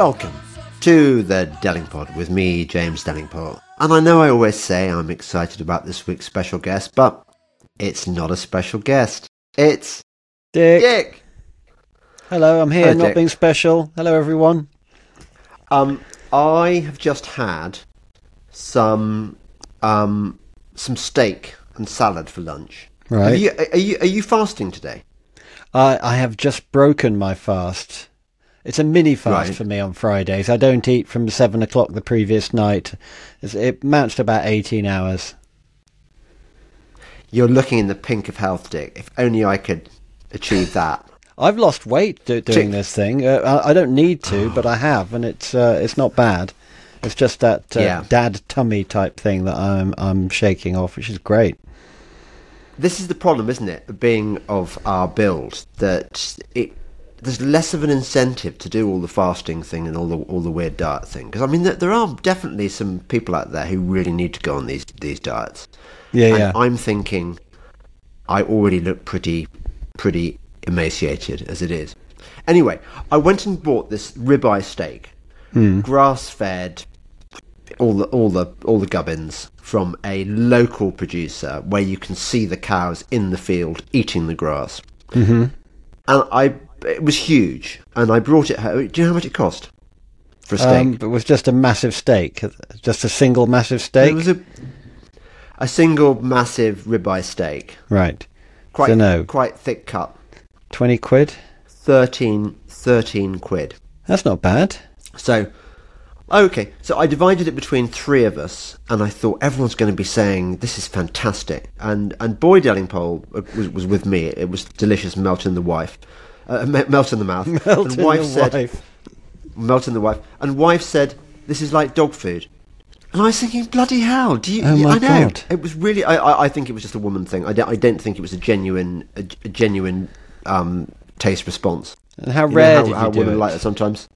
Welcome to the Delingpod with me, James Delingpole. And I know I always say I'm excited about this week's special guest, but it's not a special guest. It's Dick. Dick. Hello, I'm here, Hello, not Dick. being special. Hello, everyone. Um, I have just had some um some steak and salad for lunch. Right. Have you, are you are you fasting today? I, I have just broken my fast. It's a mini fast Right. for me on Fridays. I don't eat from 7 o'clock the previous night. It amounts to about 18 hours. You're looking in the pink of health, Dick. If only I could achieve that. I've lost weight do, doing Chick- this thing. Uh, I, I don't need to, but I have, and it's uh, it's not bad. It's just that uh, Yeah. dad tummy type thing that I'm I'm shaking off, which is great. This is the problem, isn't it? Being of our build, that it there's less of an incentive to do all the fasting thing and all the all the weird diet thing. Because I mean, there, there are definitely some people out there who really need to go on these these diets. Yeah, and yeah. I'm thinking, I already look pretty pretty emaciated as it is. Anyway, I went and bought this ribeye steak, Hmm. grass fed, all the all the all the gubbins from a local producer where you can see the cows in the field eating the grass. Mm-hmm. And I it was huge, and I brought it home. Do you know how much it cost for a steak? Um, it was just a massive steak, just a single massive steak. it was a a single massive ribeye steak, right. quite So no. quite thick cut, 20 quid? 13, 13 quid. That's not bad. So, okay, so I divided it between three of us, and I thought everyone's going to be saying this is fantastic. And and Boy Delingpole was, was with me. It was delicious, melt in the wife, uh, me- melt in the mouth. Melt and in wife the said, wife. melt in the wife. And wife said, this is like dog food. And I was thinking, bloody hell! Do you? Oh my I know God. it was really. I, I, I think it was just a woman thing. I don't, I don't think it was a genuine, a, a genuine um, taste response. And how You know rare how, did how you do women it? like that sometimes.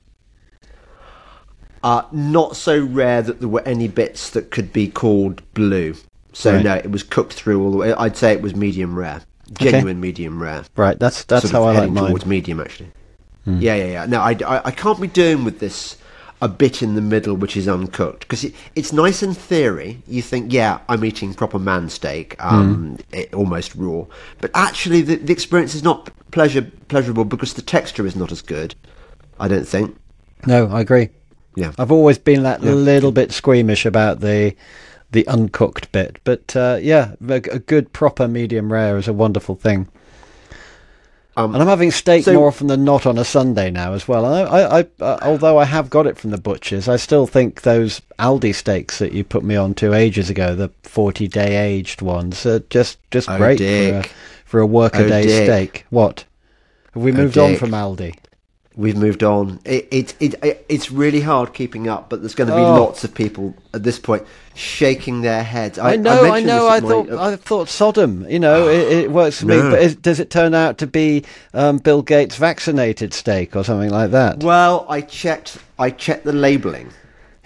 Uh, not so rare that there were any bits that could be called blue. So Right. no, it was cooked through all the way. I'd say it was medium rare, genuine medium rare. Right, that's that's Sort how I like mine. Hmm. towards medium actually. Yeah, yeah, yeah. No, I, I, I can't be doing with this a bit in the middle which is uncooked because it, it's nice in theory. You think, yeah, I'm eating proper man steak, um, Hmm. it, almost raw, but actually the, the experience is not pleasure pleasurable because the texture is not as good. I don't think. No, I agree. Yeah. I've always been that little bit squeamish about the the uncooked bit, but uh, yeah, a, a good proper medium rare is a wonderful thing. Um, And I'm having steak so- more often than not on a Sunday now as well. I, I, I uh, although I have got it from the butchers, I still think those Aldi steaks that you put me on to ages ago, the 40 day aged ones, are just just Oh, great for a, for a workaday Oh, steak. What? Have we moved on from Aldi? We've moved on. It, it, it, it, it's really hard keeping up, but there's going to be Oh. lots of people at this point shaking their heads. I know, I, mentioned know. I thought, I thought Sodom. You know, it, it works for me. But is, does it turn out to be um, Bill Gates vaccinated steak or something like that? Well, I checked. I checked the labelling.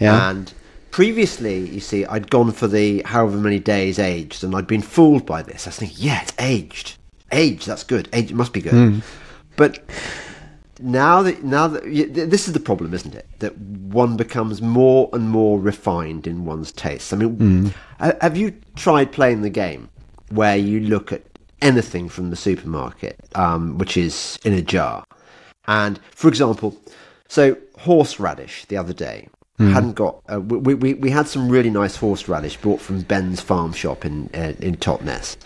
Yeah. And previously, you see, I'd gone for the however many days aged, and I'd been fooled by this. I was thinking, yeah, it's aged. Aged, that's good. Aged, it must be good. Hmm. But now that now that this is the problem, isn't it? That one becomes more and more refined in one's tastes. I mean, ha- have you tried playing the game where you look at anything from the supermarket, um, which is in a jar, and for example, so horseradish the other day hadn't got. Uh, we, we we had some really nice horseradish bought from Ben's farm shop in uh, in Totnes,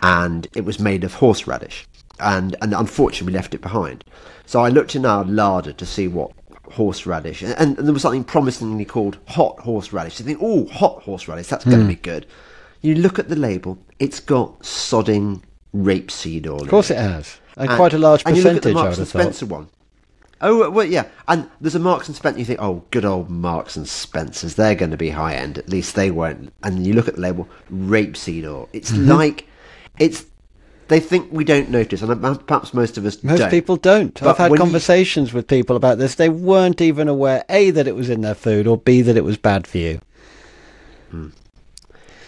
and it was made of horseradish, and and unfortunately we left it behind. So I looked in our larder to see what horseradish, and, and there was something promisingly called hot horseradish. You think, oh, hot horseradish, that's going to be good. You look at the label; it's got sodding rapeseed oil. Of course it has. And quite a large percentage. and you look at the Marks and have thought. Spencer one. Oh well, yeah, and there's a Marks and Spencer. You think, oh, good old Marks and Spencers, they're going to be high end. At least they won't. And you look at the label, rapeseed oil. It's Mm-hmm. like, it's. They think we don't notice, and perhaps most of us Most don't. people don't. But I've had when you- conversations with people about this. They weren't even aware, A, that it was in their food, or B, that it was bad for you. Hmm.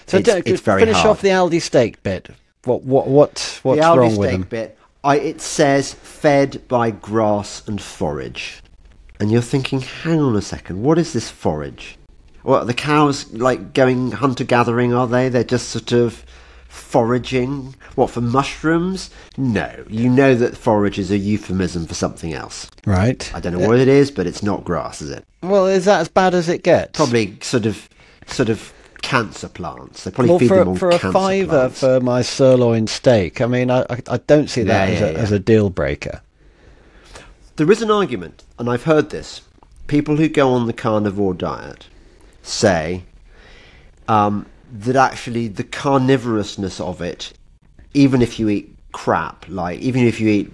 So It's- don't- it's finish hard. off the Aldi steak bit. What, what, what, what's the Aldi wrong with them? bit, I, it says fed by grass and forage. and you're thinking, hang on a second, what is this forage? Well, the cows like going hunter gathering? Are they? They're just sort of foraging. What for mushrooms? No, you know that forage is a euphemism for something else. Right. I don't know what it is, but it's not grass, is it? Well, is that as bad as it gets? Probably sort of, sort of cancer plants. They probably Well, feed for, them on for a fiver plants. for my sirloin steak, I mean, I, I, I don't see that Yeah, as, yeah, a, yeah. as a deal breaker. There is an argument, and I've heard this. People who go on the carnivore diet say um, that actually the carnivorousness of it, even if you eat crap, like even if you eat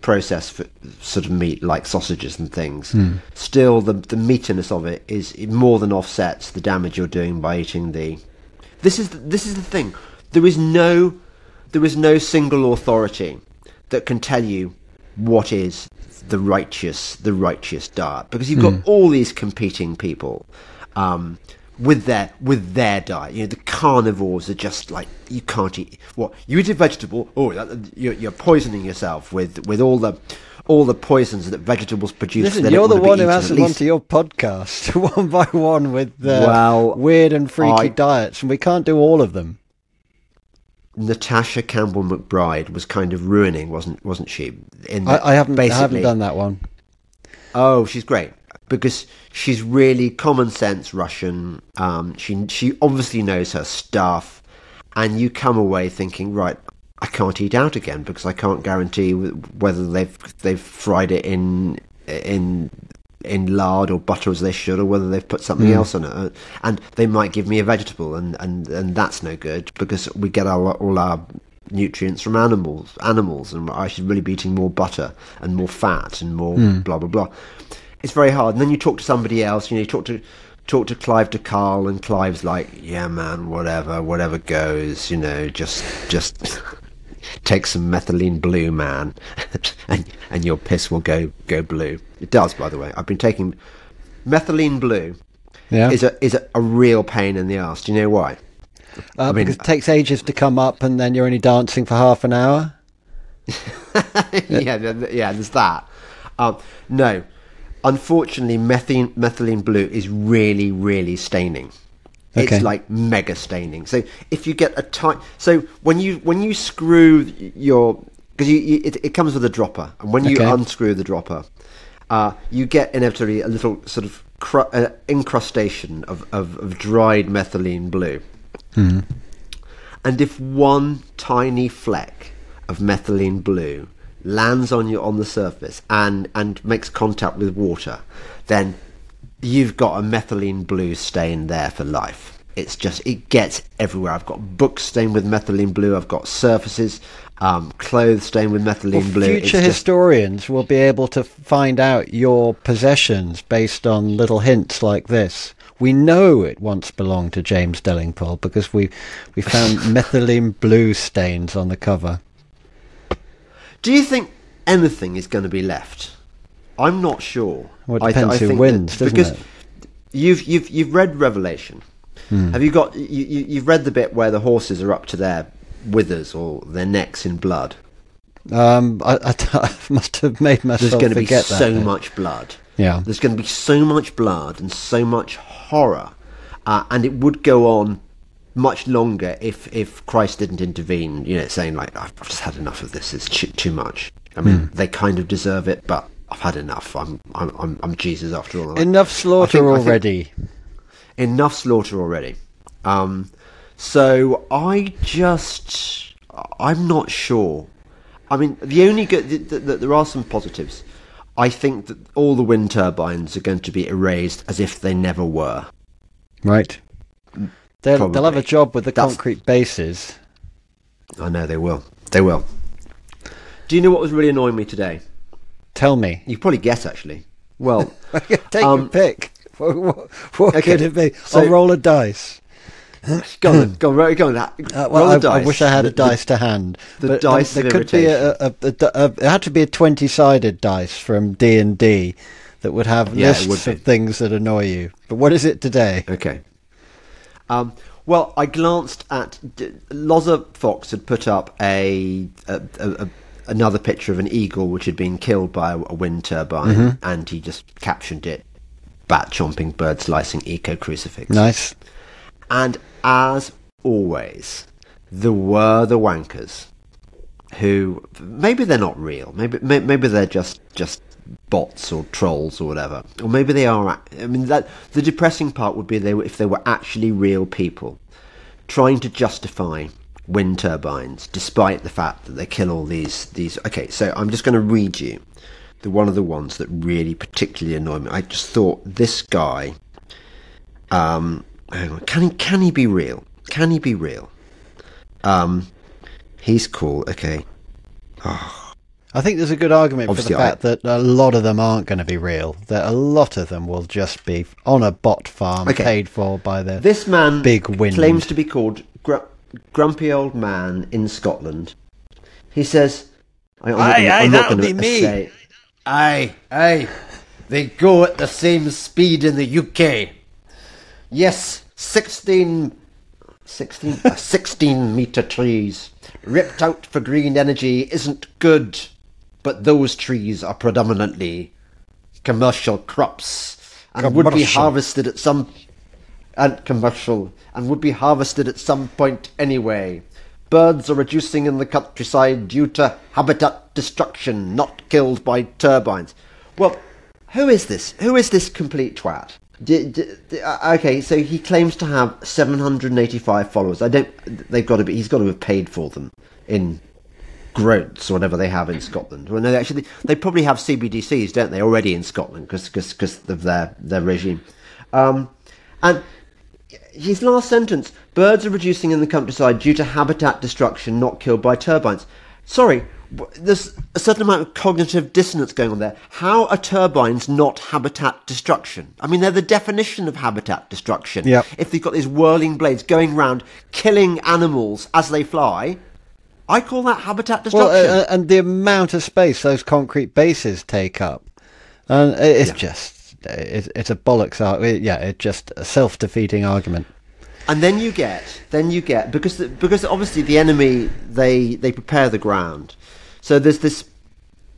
processed sort of meat like sausages and things, still the the meatiness of it is it more than offsets the damage you're doing by eating the. This is the, this is the thing. There is no there is no single authority that can tell you what is the righteous the righteous diet because you've got all these competing people um, with their with their diet. You know, the carnivores are just like you can't eat what you eat a vegetable. Oh, you're, you're poisoning yourself with with all the all the poisons that vegetables produce. Listen, you're the one who eaten, has at them least- onto your podcast one by one with uh, Well, weird and freaky I- diets, and we can't do all of them. Natasha Campbell McBride was kind of ruining, wasn't wasn't she? In I, I haven't I haven't done that one. Oh, she's great because she's really common sense Russian. Um, she she obviously knows her stuff, and you come away thinking, right, I can't eat out again because I can't guarantee whether they've they've fried it in in in lard or butter as they should, or whether they've put something else on it. And they might give me a vegetable, and and and that's no good because we get our all our nutrients from animals animals and I should really be eating more butter and more fat and more blah blah blah. It's very hard. And then you talk to somebody else, you know, you talk to talk to Clive de Carle and Clive's like, Yeah man, whatever, whatever goes, you know, just just take some methylene blue man and and your piss will go go blue. It does by the way. I've been taking methylene blue Yeah, is a is a, a real pain in the ass. Do you know why? uh, mean- because it takes ages to come up, and then you're only dancing for half an hour. yeah, yeah, there's that. Um, no, unfortunately, methylene methylene blue is really, really staining. Okay. It's like mega staining. So if you get a tight, so when you when you screw your because you, you it, it comes with a dropper, and when you Okay. unscrew the dropper, uh, you get inevitably a little sort of cru- uh, incrustation of, of, of dried methylene blue. And if one tiny fleck of methylene blue lands on you on the surface and, and makes contact with water, then you've got a methylene blue stain there for life. It's just it gets everywhere. I've got books stained with methylene blue. I've got surfaces, um, clothes stained with methylene Well, blue. Future just- historians will be able to find out your possessions based on little hints like this. We know it once belonged to James Delingpole because we we found methylene blue stains on the cover. Do you think anything is going to be left? I'm not sure. Well, it depends I who think wins, that- doesn't because it? You've you've you've read Revelation. Hmm. Have you got you, you you've read the bit where the horses are up to their withers or their necks in blood? Um, I, I, I must have made myself. There's going to be so bit. much blood. Yeah. There's going to be so much blood and so much horror, uh, and it would go on much longer if if Christ didn't intervene. You know, saying like, "I've I've just had enough of this. It's too, too much." I mean, Hmm. they kind of deserve it, but I've had enough. I'm I'm I'm, I'm Jesus after all. Enough slaughter I think- I think- already. enough slaughter already. Um, so I just, I'm not sure. I mean, the only good, th- th- th- there are some positives. I think that all the wind turbines are going to be erased as if they never were. Right. They'll, they'll have a job with the That's- concrete bases. I know they will. They will. Do you know what was really annoying me today? Tell me. You probably guess actually. Well, Take your Um, pick. What, what, what okay, could it be? so- I'll roll a dice. go on, go on, go on. Uh, roll well, the I, I wish I had The- a dice to hand. the but dice there could be a, a- a- It had to be a twenty-sided dice from D and D that would have Yeah, lists would of things that annoy you. But what is it today? Okay. Um, well, I glanced at Lozza Fox had put up a a, a, another picture of an eagle which had been killed by a, a wind turbine, and he just captioned it "bat chomping, bird slicing, eco crucifix." Nice. And as always, there were the wankers who maybe they're not real. Maybe maybe they're just just bots or trolls or whatever. Or maybe they are. I mean, that the depressing part would be they were, if they were actually real people trying to justify wind turbines, despite the fact that they kill all these these. Okay, so I'm just going to read you the one of the ones that really particularly annoyed me. I just thought this guy. Um, on, can he can he be real? Can he be real? Um, he's cool. Okay, I think there's a good argument Obviously, for the I- fact that a lot of them aren't going to be real. That a lot of them will just be on a bot farm Okay. paid for by the. this man Big wind. claims to be called Gr- Grumpy Old Man in Scotland. He says, I, I'm not Aye, gonna- aye, I'm not that'll be me. say- Aye, aye. They go at the same speed in the UK. Yes, 16, 16, uh, 16 metre trees ripped out for green energy isn't good, but those trees are predominantly commercial crops and would be harvested at some and commercial and would be harvested at some point anyway. Birds are reducing in the countryside due to habitat destruction, not killed by turbines. Well, who is this? Who is this complete twat? D- d- d- uh, okay, so he claims to have 785 followers. I don't. They've got to be. He's got to have paid for them in groats or whatever they have in Scotland. Well, no, actually, they probably have CBDCs, don't they, already in Scotland because of their their regime. Um, and his last sentence: "Birds are reducing in the countryside due to habitat destruction, not killed by turbines." Sorry, there's a certain amount of cognitive dissonance going on there. How are turbines not habitat destruction? I mean, they're the definition of habitat destruction. Yep. If they've got these whirling blades going round, killing animals as they fly, I call that habitat destruction. uh, uh, and the amount of space those concrete bases take up, and it- it's Yeah. just it, it's a bollocks. ar- Yeah, it's just a self-defeating argument. and then you get then you get because the, because obviously the enemy they they prepare the ground so there's this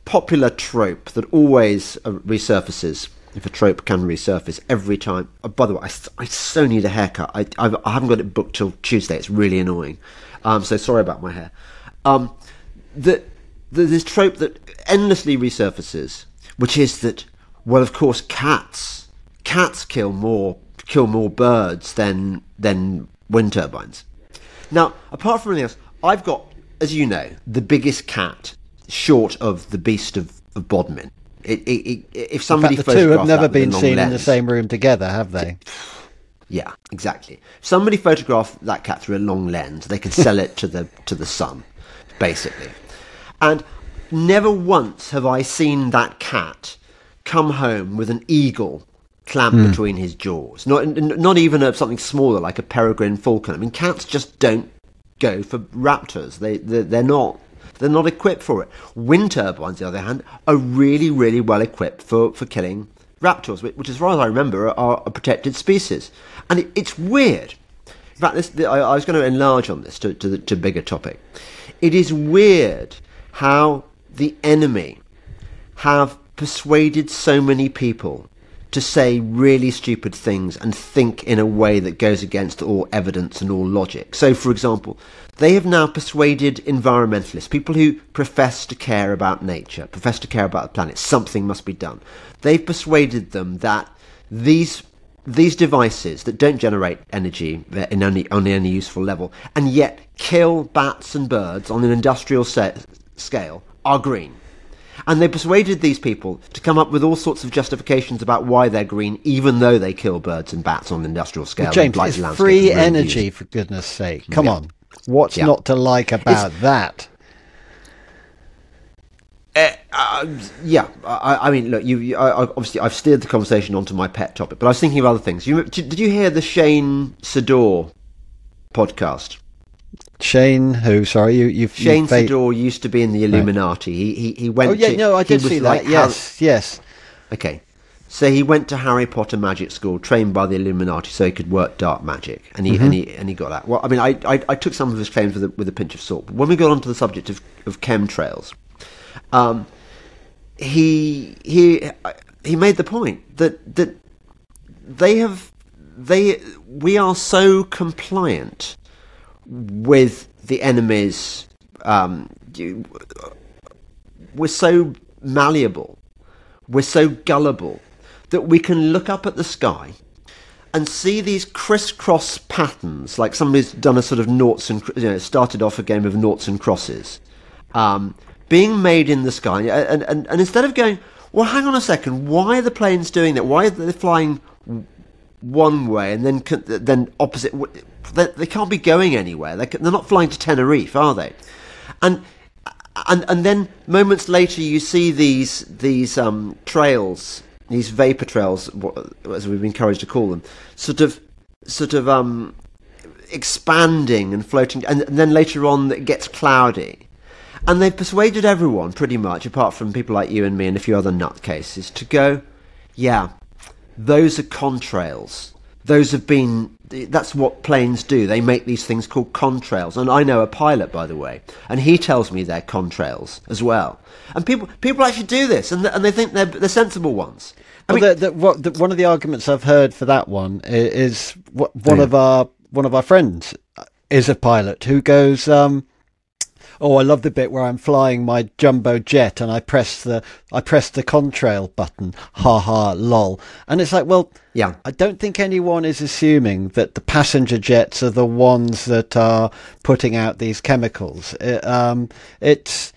popular trope that always uh, resurfaces if a trope can resurface every time oh, by the way I, I so need a haircut I, I've, I haven't got it booked till tuesday it's really annoying um, so sorry about my hair um, that there's this trope that endlessly resurfaces which is that well of course cats cats kill more kill more birds than than wind turbines. Now, apart from anything else, I've got, as you know, the biggest cat short of the beast of, of Bodmin. It, it, it, if somebody fact, the two have never that with a been seen in the same room together, have they? yeah, exactly. If somebody photographed that cat through a long lens, they could sell it to the to the sun, basically. And never once have I seen that cat come home with an eagle clamped hmm. between his jaws. Not not even a, something smaller like a peregrine falcon. I mean, cats just don't go for raptors. They they're, they're not. They're not equipped for it. Wind turbines, on the other hand, are really, really well equipped for, for killing raptors, which, as far as I remember, are a protected species. And it, it's weird. In fact, this, I, I was going to enlarge on this to, to, the, to a bigger topic. It is weird how the enemy have persuaded so many people to say really stupid things and think in a way that goes against all evidence and all logic. So, for example, they have now persuaded environmentalists, people who profess to care about nature, profess to care about the planet, something must be done. They've persuaded them that these these devices that don't generate energy in any, on any useful level and yet kill bats and birds on an industrial sa- scale are green. And they persuaded these people to come up with all sorts of justifications about why they're green, even though they kill birds and bats on an industrial scale. James, it's free energy, for goodness sake. Come Yeah. on. What's Yeah. not to like about that? Uh, yeah, I, I mean, look, you, you I, obviously I've steered the conversation onto my pet topic, but I was thinking of other things. You, did, you hear the Shane Sador podcast? Shane, who? Sorry, you, you've Shane you've Sador used to be in the Illuminati. He, he he went. Oh yeah, to, no, I did see like that. Har- Yes, yes. Okay. So he went to Harry Potter magic school, trained by the Illuminati, so he could work dark magic, and he and he and he got that. Well, I mean, I, I I took some of his claims with a, with a pinch of salt. But when we got onto the subject of, of chemtrails, um, he he he made the point that that they have they we are so compliant with the enemy's um, we're so malleable we're so gullible that we can look up at the sky and see these crisscross patterns, like somebody's done a sort of noughts and you know started off a game of noughts and crosses, um, being made in the sky, and, and and instead of going, well, hang on a second, why are the planes doing that? Why are they flying one way and then then opposite? They, they can't be going anywhere. They, ca- they're not flying to Tenerife, are they? And and and then moments later you see these these um, trails, these vapor trails, as we've been encouraged to call them, sort of sort of um, expanding and floating, and, and then later on it gets cloudy. And they've persuaded everyone, pretty much, apart from people like you and me and a few other nutcases, to go, yeah, those are contrails. Those have been. That's what planes do. They make these things called contrails. And I know a pilot, by the way, and he tells me they're contrails as well. And people people actually do this, and, and they think they're they're sensible ones. I Well, mean, the, the, what, the, one of the arguments I've heard for that one is, is what, one Yeah. of our one of our friends is a pilot who goes, um, "Oh, I love the bit where I'm flying my jumbo jet and I press the I press the contrail button. Ha ha, lol." And it's like, well, Yeah. I don't think anyone is assuming that the passenger jets are the ones that are putting out these chemicals. It, um, it's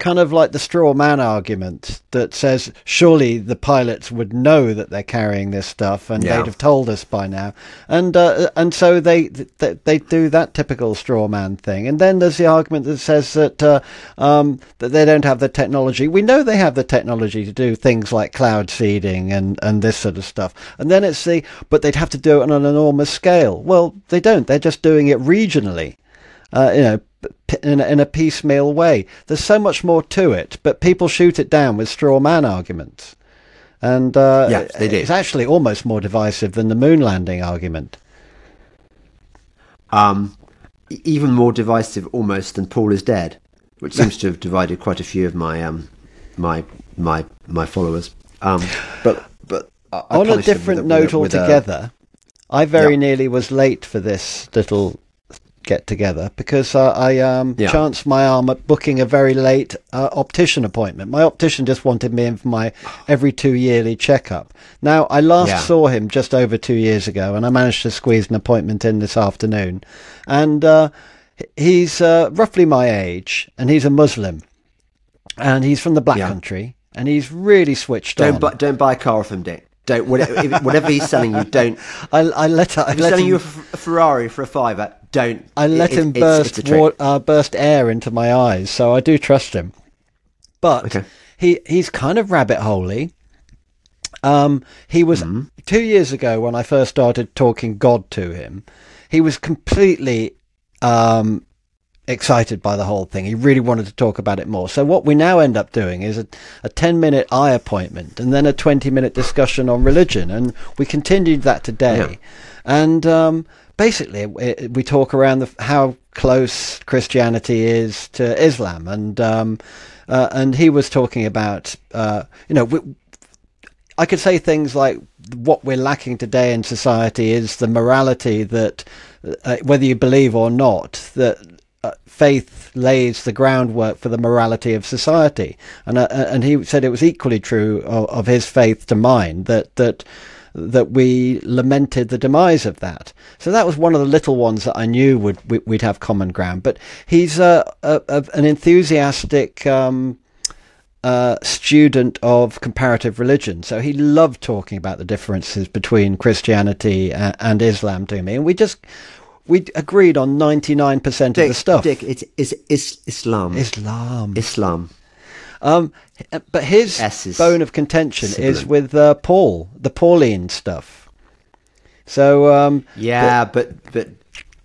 kind of like the straw man argument that says surely the pilots would know that they're carrying this stuff and Yeah. they'd have told us by now. And uh, and so they, they they do that typical straw man thing. And then there's the argument that says that uh, um, that they don't have the technology. We know they have the technology to do things like cloud seeding and and this sort of stuff. And then it's the but they'd have to do it on an enormous scale. Well they don't. They're just doing it regionally uh, you know, in a, in a piecemeal way. There's so much more to it, but people shoot it down with straw man arguments. And uh, Yeah, they do. it's actually almost more divisive than the moon landing argument. um, even more divisive almost than Paul is dead, which seems to have divided quite a few of my um, my my my followers. Um, but but I, On a different with with note with a- altogether, I very Yeah. nearly was late for this little get together because uh, I um, Yeah. chanced my arm at booking a very late uh, optician appointment. My optician just wanted me in for my every two yearly checkup. Now, I last Yeah. saw him just over two years ago and I managed to squeeze an appointment in this afternoon. And uh, he's uh, roughly my age and he's a Muslim and he's from the Black Yeah. Country and he's really switched Don't on. buy, don't buy a car from Dick. Don't whatever, whatever he's selling you. Don't. I, I let, I If he's selling him, you a, F- a Ferrari for a fiver, don't. I let It- him it's- burst it's trick. wa- uh, burst air into my eyes, so I do trust him. But Okay. he he's kind of rabbit holey. Um, he was Mm-hmm. two years ago when I first started talking God to him. He was completely um, excited by the whole thing. He really wanted to talk about it more. So what we now end up doing is a, a 10 minute eye appointment and then a 20 minute discussion on religion. And we continued that today. Yeah. And um, basically, we, we talk around the, how close Christianity is to Islam. And um, uh, and he was talking about, uh, you know, we, I could say things like what we're lacking today in society is the morality that, uh, whether you believe or not, that uh, faith lays the groundwork for the morality of society. And uh, and he said it was equally true of, of his faith to mine that that that we lamented the demise of that. So that was one of the little ones that I knew would we- we'd have common ground. But he's a, a, a an enthusiastic. Um, uh, student of comparative religion. So he loved talking about the differences between Christianity and, and Islam to me, and we just we agreed on ninety nine percent of the stuff. Dick, it's, it's, it's Islam. Islam. Islam. Um, but his S is bone of contention is with uh, Paul, the Pauline stuff. So um, Yeah, but but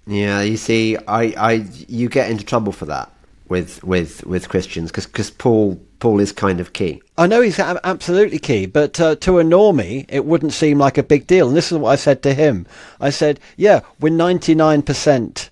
yeah, you see, I, I you get into trouble for that with with with Christians because because Paul Paul is kind of key. I know he's absolutely key, but uh, to a normie, it wouldn't seem like a big deal. And this is what I said to him. I said, "Yeah, we're ninety nine percent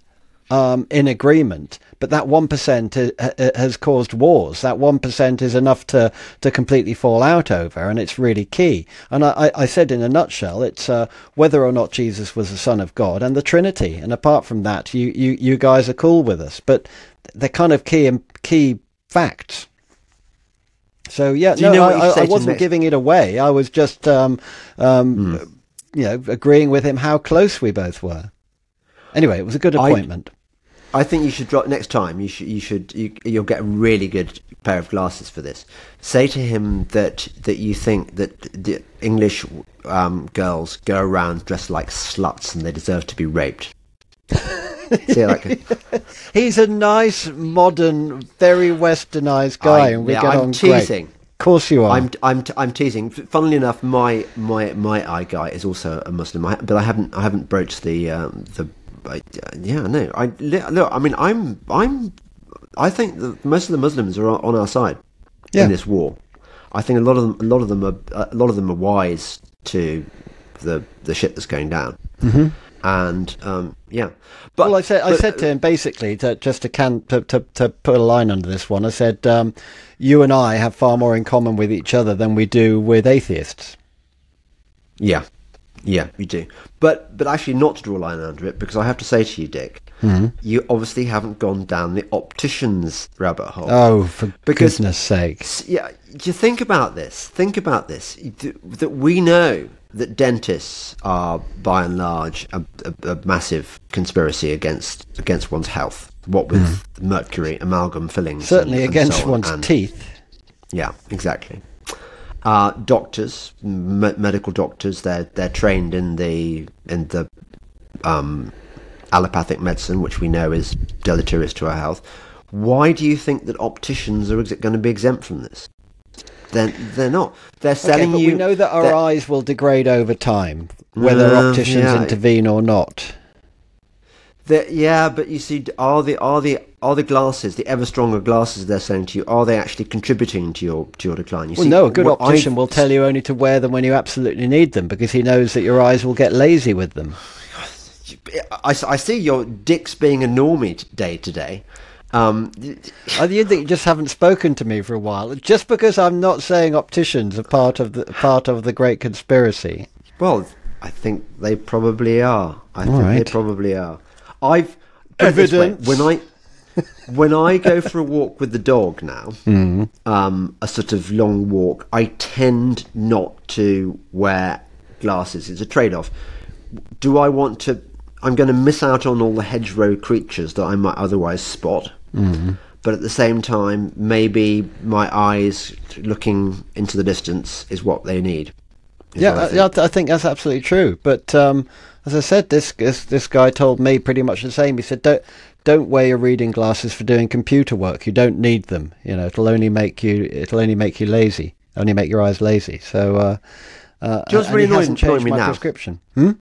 um, in agreement, but that one percent has caused wars. That one percent is enough to to completely fall out over, and it's really key. And I, I said in a nutshell, it's uh, whether or not Jesus was the Son of God and the Trinity. And apart from that, you you you guys are cool with us, but they're kind of key key facts. So yeah, no, I, I, wasn't giving it away. I was just, um, um, mm. you know, agreeing with him how close we both were. Anyway, it was a good appointment. I, I think you should drop next time. You should, you should, you, you'll get a really good pair of glasses for this. Say to him that that you think that the English um, girls go around dressed like sluts and they deserve to be raped. See, like He's a nice, modern, very westernized guy, I, and we yeah, get I'm on teasing. great. Of course you are. I'm, I'm, I'm teasing. Funnily enough, my my my eye guy is also a Muslim, I, but I haven't I haven't broached the um, the. Uh, yeah, no. I look. I mean, I'm I'm. I think that most of the Muslims are on our side yeah. in this war. I think a lot of them, a lot of them are a lot of them are wise to the the shit that's going down. Mm-hmm and um, yeah. But well, I said but, I said to him basically to, just to can to, to, to put a line under this one. I said um, you and I have far more in common with each other than we do with atheists. Yeah, yeah, we do. But but actually, not to draw a line under it, because I have to say to you, Dick, mm-hmm. you obviously haven't gone down the opticians rabbit hole. Oh, for because, goodness sake! Yeah, you think about this. Think about this. That we know that dentists are, by and large, a, a, a massive conspiracy against against one's health. What with mm. mercury, amalgam fillings, certainly and, against and so one's and, teeth. Yeah, exactly. Uh, doctors, me- medical doctors, they're they're trained in the in the um, allopathic medicine, which we know is deleterious to our health. Why do you think that opticians are ex- going to be exempt from this? They're, they're not. They're selling okay, but you. We know that our eyes will degrade over time, whether uh, opticians yeah. intervene or not. The, yeah, but you see, are the are the are the glasses, the ever stronger glasses they're selling to you, are they actually contributing to your to your decline? You well, see, no, a good optician I've, will tell you only to wear them when you absolutely need them because he knows that your eyes will get lazy with them. I, I see your dicks being a normie day today. Um, I think you just haven't spoken to me for a while, just because I'm not saying opticians are part of the part of the great conspiracy. Well, I think they probably are. I All think right. they probably are. I've evidence when I when I go for a walk with the dog now, mm. um, a sort of long walk, I tend not to wear glasses. It's a trade-off. Do I want to? I'm going to miss out on all the hedgerow creatures that I might otherwise spot. Mm-hmm. But at the same time, maybe my eyes looking into the distance is what they need. Yeah, I think. I, I think. that's absolutely true. But um, as I said, this, this this guy told me pretty much the same. He said, "Don't don't wear your reading glasses for doing computer work. You don't need them. You know, it'll only make you it'll only make you lazy. Only make your eyes lazy." So, uh, uh, just really annoying, annoying me my now. prescription. Hmm?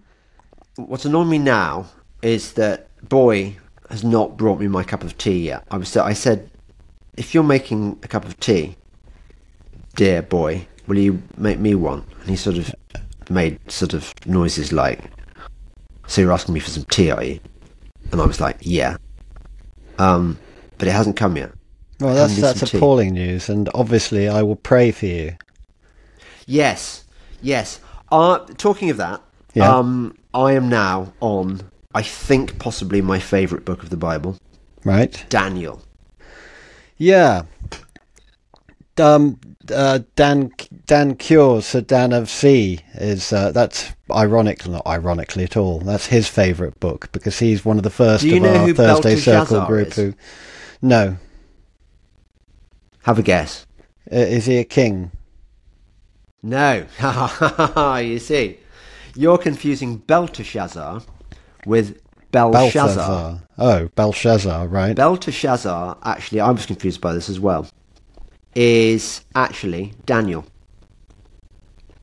What's annoying me now is that boy has not brought me my cup of tea yet. I was I said, if you're making a cup of tea, dear boy, will you make me one? And he sort of made sort of noises like, so you're asking me for some tea, are you? And I was like, yeah. Um, but it hasn't come yet. Well, that's that's appalling news, and obviously I will pray for you. Yes, yes. Uh, talking of that, yeah. um, I am now on I think possibly my favourite book of the Bible. Right. Daniel. Yeah. Um, uh, Dan Dan Cure, Sir Dan of Sea is uh, that's ironic, not ironically at all. That's his favourite book because he's one of the first of our Thursday Circle group is? who. No. Have a guess. Uh, is he a king? No. you see, you're confusing Belteshazzar with Belshazzar. Belshazzar. Oh, Belshazzar, right. Belteshazzar, actually, I was confused by this as well, is actually Daniel.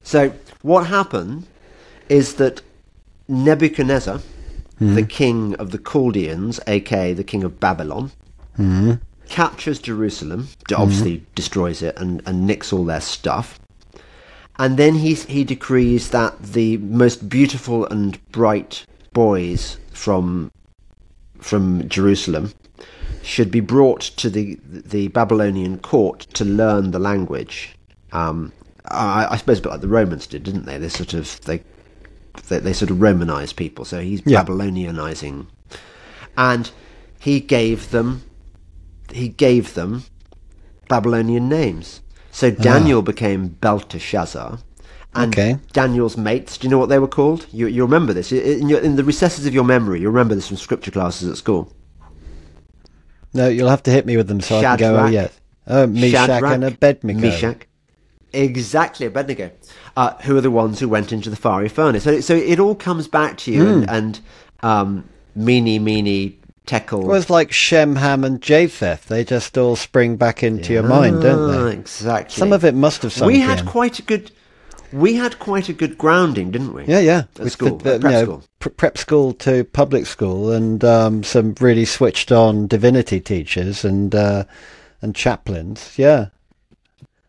So, what happened is that Nebuchadnezzar, mm. the king of the Chaldeans, aka the king of Babylon, mm. captures Jerusalem, obviously mm. destroys it and, and nicks all their stuff. And then he, he decrees that the most beautiful and bright boys from from Jerusalem should be brought to the the Babylonian court to learn the language. Um, I, I suppose, but like the Romans did, didn't they? They sort of they they, they sort of Romanized people. So he's Yeah. Babylonianizing, and he gave them he gave them Babylonian names. So Daniel became Belteshazzar. And Okay. Daniel's mates, do you know what they were called? You, you remember this. In, your, in the recesses of your memory, you remember this from scripture classes at school. No, you'll have to hit me with them so I can go. Oh Shadrach, yeah, oh Meshach Shadrach, and Abednego. Meshach. Exactly, Abednego. Uh, who are the ones who went into the fiery furnace? So, so it all comes back to you, Hmm. and, and um, mene, mene, tekel. Well, it's like Shem, Ham, and Japheth. They just all spring back into your mind, don't Ah, they? Exactly. Some of it must have sunk we had in. quite a good. We had quite a good grounding, didn't we? Yeah, yeah. At With school, the, the, prep know, school. prep school to public school, and um, some really switched on divinity teachers and uh, and chaplains. Yeah.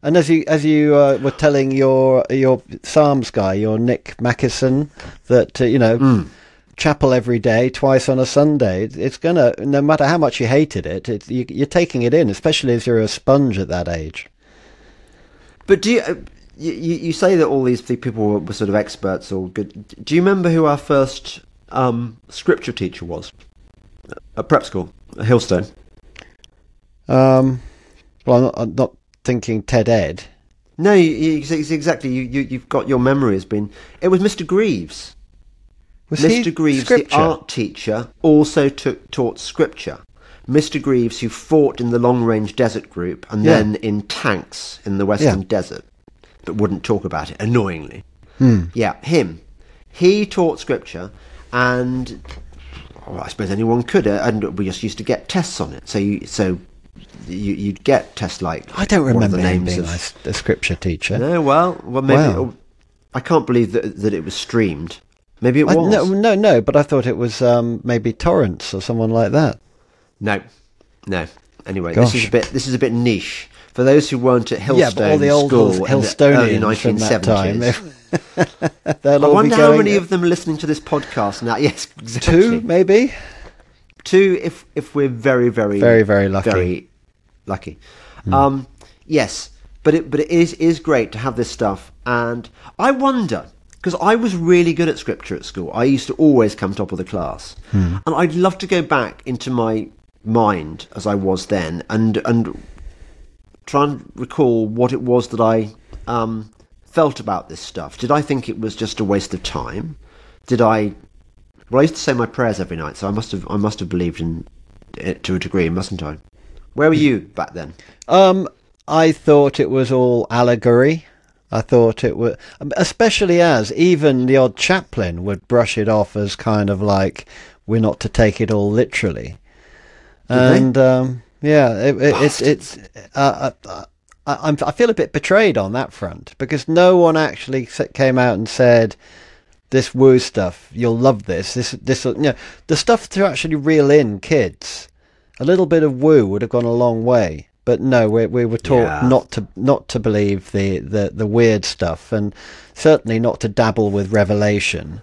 And as you as you uh, were telling your your Psalms guy, your Nick Mackison, that uh, you know. Hmm. Chapel every day, twice on a Sunday. It's gonna, no matter how much you hated it, it you, you're taking it in, especially as you're a sponge at that age. But do you, uh, you you you say that all these people were, were sort of experts or good? Do you remember who our first um, scripture teacher was at prep school, at Hillstone? Um, well, I'm not, I'm not thinking Ted Ed. No, you, you, exactly. You, you you've got your memory has been. It was Mr. Greaves. Was he Mr. Greaves, scripture? the art teacher, also took, taught scripture. Mr. Greaves, who fought in the long range desert group and Yeah. then in tanks in the Western Yeah. Desert, but wouldn't talk about it, annoyingly. Hmm. Yeah, him. He taught scripture, and well, I suppose anyone could, uh, and we just used to get tests on it. So you, so you, you'd get tests like I don't remember the names being of. a scripture teacher. No, well, well, maybe. Wow. I can't believe that that it was streamed. Maybe it I- was. no, no, no, but I thought it was um, maybe Torrance or someone like that. No, no. Anyway, this is a bit this is a bit niche for those who weren't at Hillstone yeah, but all the old school in the early Hillstonians from that time, 1970s. they'll I wonder be how many of them are listening to this podcast now. Yes, exactly. two, maybe. Two, if if we're very, very, Very, very lucky. very lucky. Um, yes, but it but it is is great to have this stuff, and I wonder because I was really good at scripture at school. I used to always come top of the class, and I'd love to go back into my mind as I was then, and and try and recall what it was that I um, felt about this stuff. Did I think it was just a waste of time? Did I? Well, I used to say my prayers every night, so I must have I must have believed in it to a degree, mustn't I? Where were you back then? Um, I thought it was all allegory. I thought it was, especially as even the odd chaplain would brush it off as kind of like we're not to take it all literally. Did they? and um, yeah, it, it, it's it's. Uh, uh, I, I'm, I feel a bit betrayed on that front because no one actually came out and said this woo stuff. You'll love this. This this you know the stuff to actually reel in kids. A little bit of woo would have gone a long way. But no, we, we were taught Yeah. not to not to believe the, the, the weird stuff, and certainly not to dabble with revelation.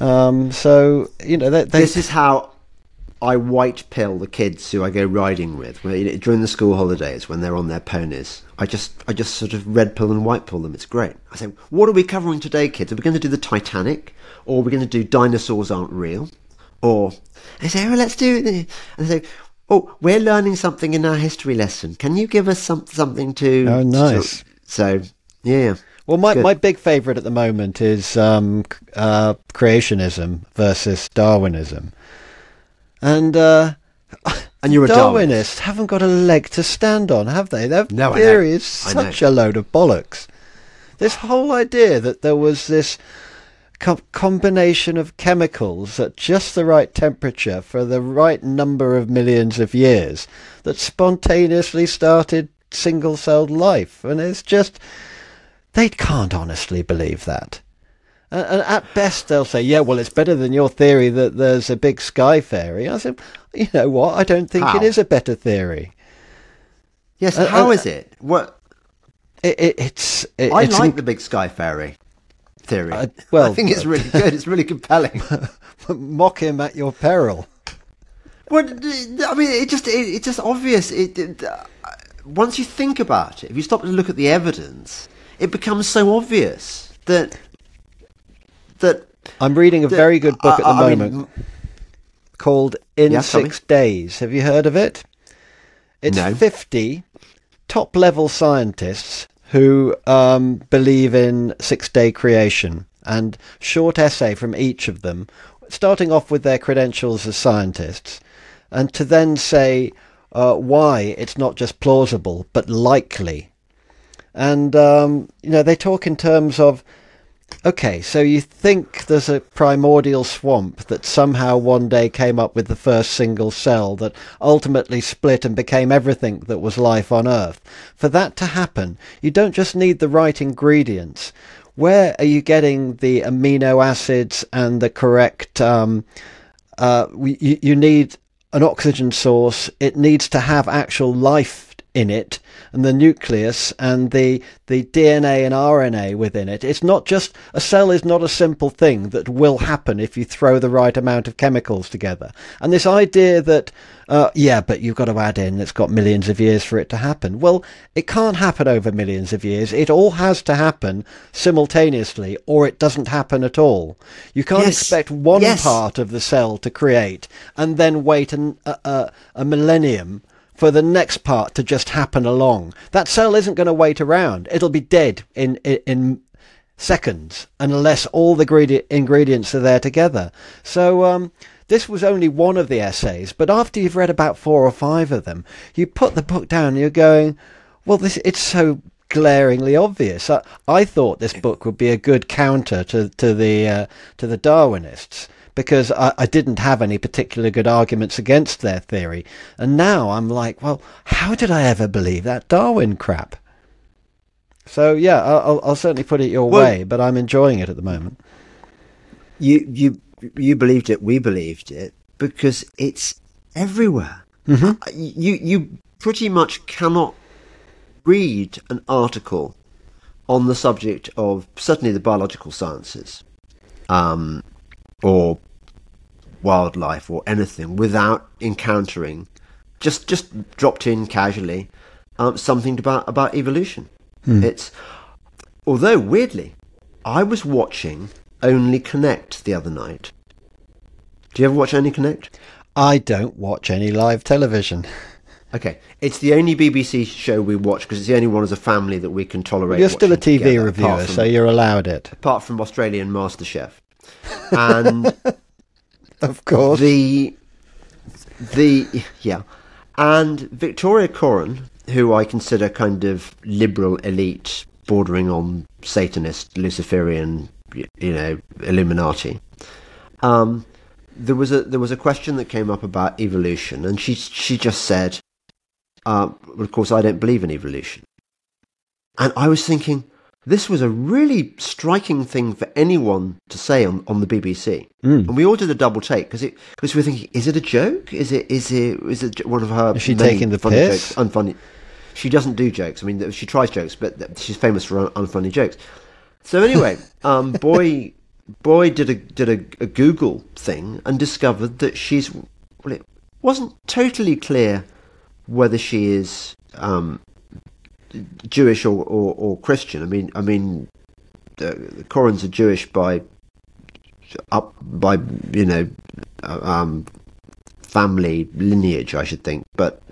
Um, so you know, they, they, This is how I white pill the kids who I go riding with where, you know, during the school holidays when they're on their ponies. I just I just sort of red pill and white pill them. It's great. I say, what are we covering today, kids? Are we going to do the Titanic, or are we going to do dinosaurs aren't real, or I say, oh, let's do it. And they say. Oh, we're learning something in our history lesson. Can you give us some, something to? Oh, nice. So, yeah. Well, my, Good. my big favourite at the moment is um, uh, creationism versus Darwinism. And uh, And you're a Darwinists haven't got a leg to stand on, have they? Their No, theory is such a load of bollocks. This whole idea that there was this co- combination of chemicals at just the right temperature for the right number of millions of years that spontaneously started single-celled life, and it's just they can't honestly believe that. And, at best, they'll say, "Yeah, well, it's better than your theory that there's a big sky fairy." I said, "You know what? I don't think How? it is a better theory. Yes. Uh, how uh, is it? What? It, it, it's it, I it's like in- the big sky fairy theory. Uh, well, I think it's really good. It's really compelling. mock him at your peril." Well, I mean, it just it, it's just obvious. It, it uh, once you think about it, if you stop to look at the evidence, it becomes so obvious that that I'm reading a The- very good book at the I- I mean, moment called In Yeah. Six Days. Have you heard of it? It's No. 50 top level scientists who um, believe in six day creation and short essay from each of them, starting off with their credentials as scientists, and to then say uh, why it's not just plausible but likely. And, um, you know, they talk in terms of Okay, so you think there's a primordial swamp that somehow one day came up with the first single cell that ultimately split and became everything that was life on Earth. For that to happen, you don't just need the right ingredients. Where are you getting the amino acids and the correct? Um, uh, you, you need an oxygen source. It needs to have actual life in it and the nucleus and the the DNA and RNA within it. It's not just a cell is not a simple thing that will happen if you throw the right amount of chemicals together. And this idea that uh, yeah, but you've got to add in it's got millions of years for it to happen. Well, it can't happen over millions of years. It all has to happen simultaneously or it doesn't happen at all. You can't Yes. expect one Yes. part of the cell to create and then wait an, a, a, a millennium for the next part to just happen along. That cell isn't going to wait around. It'll be dead in, in, in seconds unless all the gredi- ingredients are there together. So, um, this was only one of the essays, but after you've read about four or five of them, you put the book down and you're going, well, this, it's so glaringly obvious. I, I thought this book would be a good counter to, to the, uh, to the Darwinists because I, I didn't have any particular good arguments against their theory. And now I'm like, well, how did I ever believe that Darwin crap? So yeah, I'll, I'll- certainly put it your Well- way, but I'm enjoying it at the moment. you you you believed it, we believed it because it's everywhere. Uh, You you pretty much cannot read an article on the subject of certainly the biological sciences, um, or wildlife or anything without encountering just just dropped in casually um, something about about evolution. It's although weirdly, I was watching Only Connect the other night. Do you ever watch Only Connect? I don't watch any live television. Okay, it's the only BBC show we watch because it's the only one as a family that we can tolerate. You're still a TV together, reviewer, from, so you're allowed it. apart from Australian MasterChef, and Of course. the the yeah, and Victoria Coren, who I consider kind of liberal elite, bordering on Satanist, Luciferian, you know, Illuminati. Um, there was a there was a question that came up about evolution, and she she just said, uh, "Of course, I don't believe in evolution." And I was thinking, this was a really striking thing for anyone to say on, on the BBC, and we all did a double take because it because we're thinking, is it a joke? Is it is it is it one of her? Is she taking the funny piss? Jokes, unfunny. She doesn't do jokes. I mean, she tries jokes, but she's famous for un- unfunny jokes. So anyway, um, boy, boy did a did a, a Google thing and discovered that she's well, it wasn't totally clear whether she is um, Jewish or, or, or Christian. I mean, I mean, the, the Corens are Jewish by up by you know uh, um, family lineage, I should think, but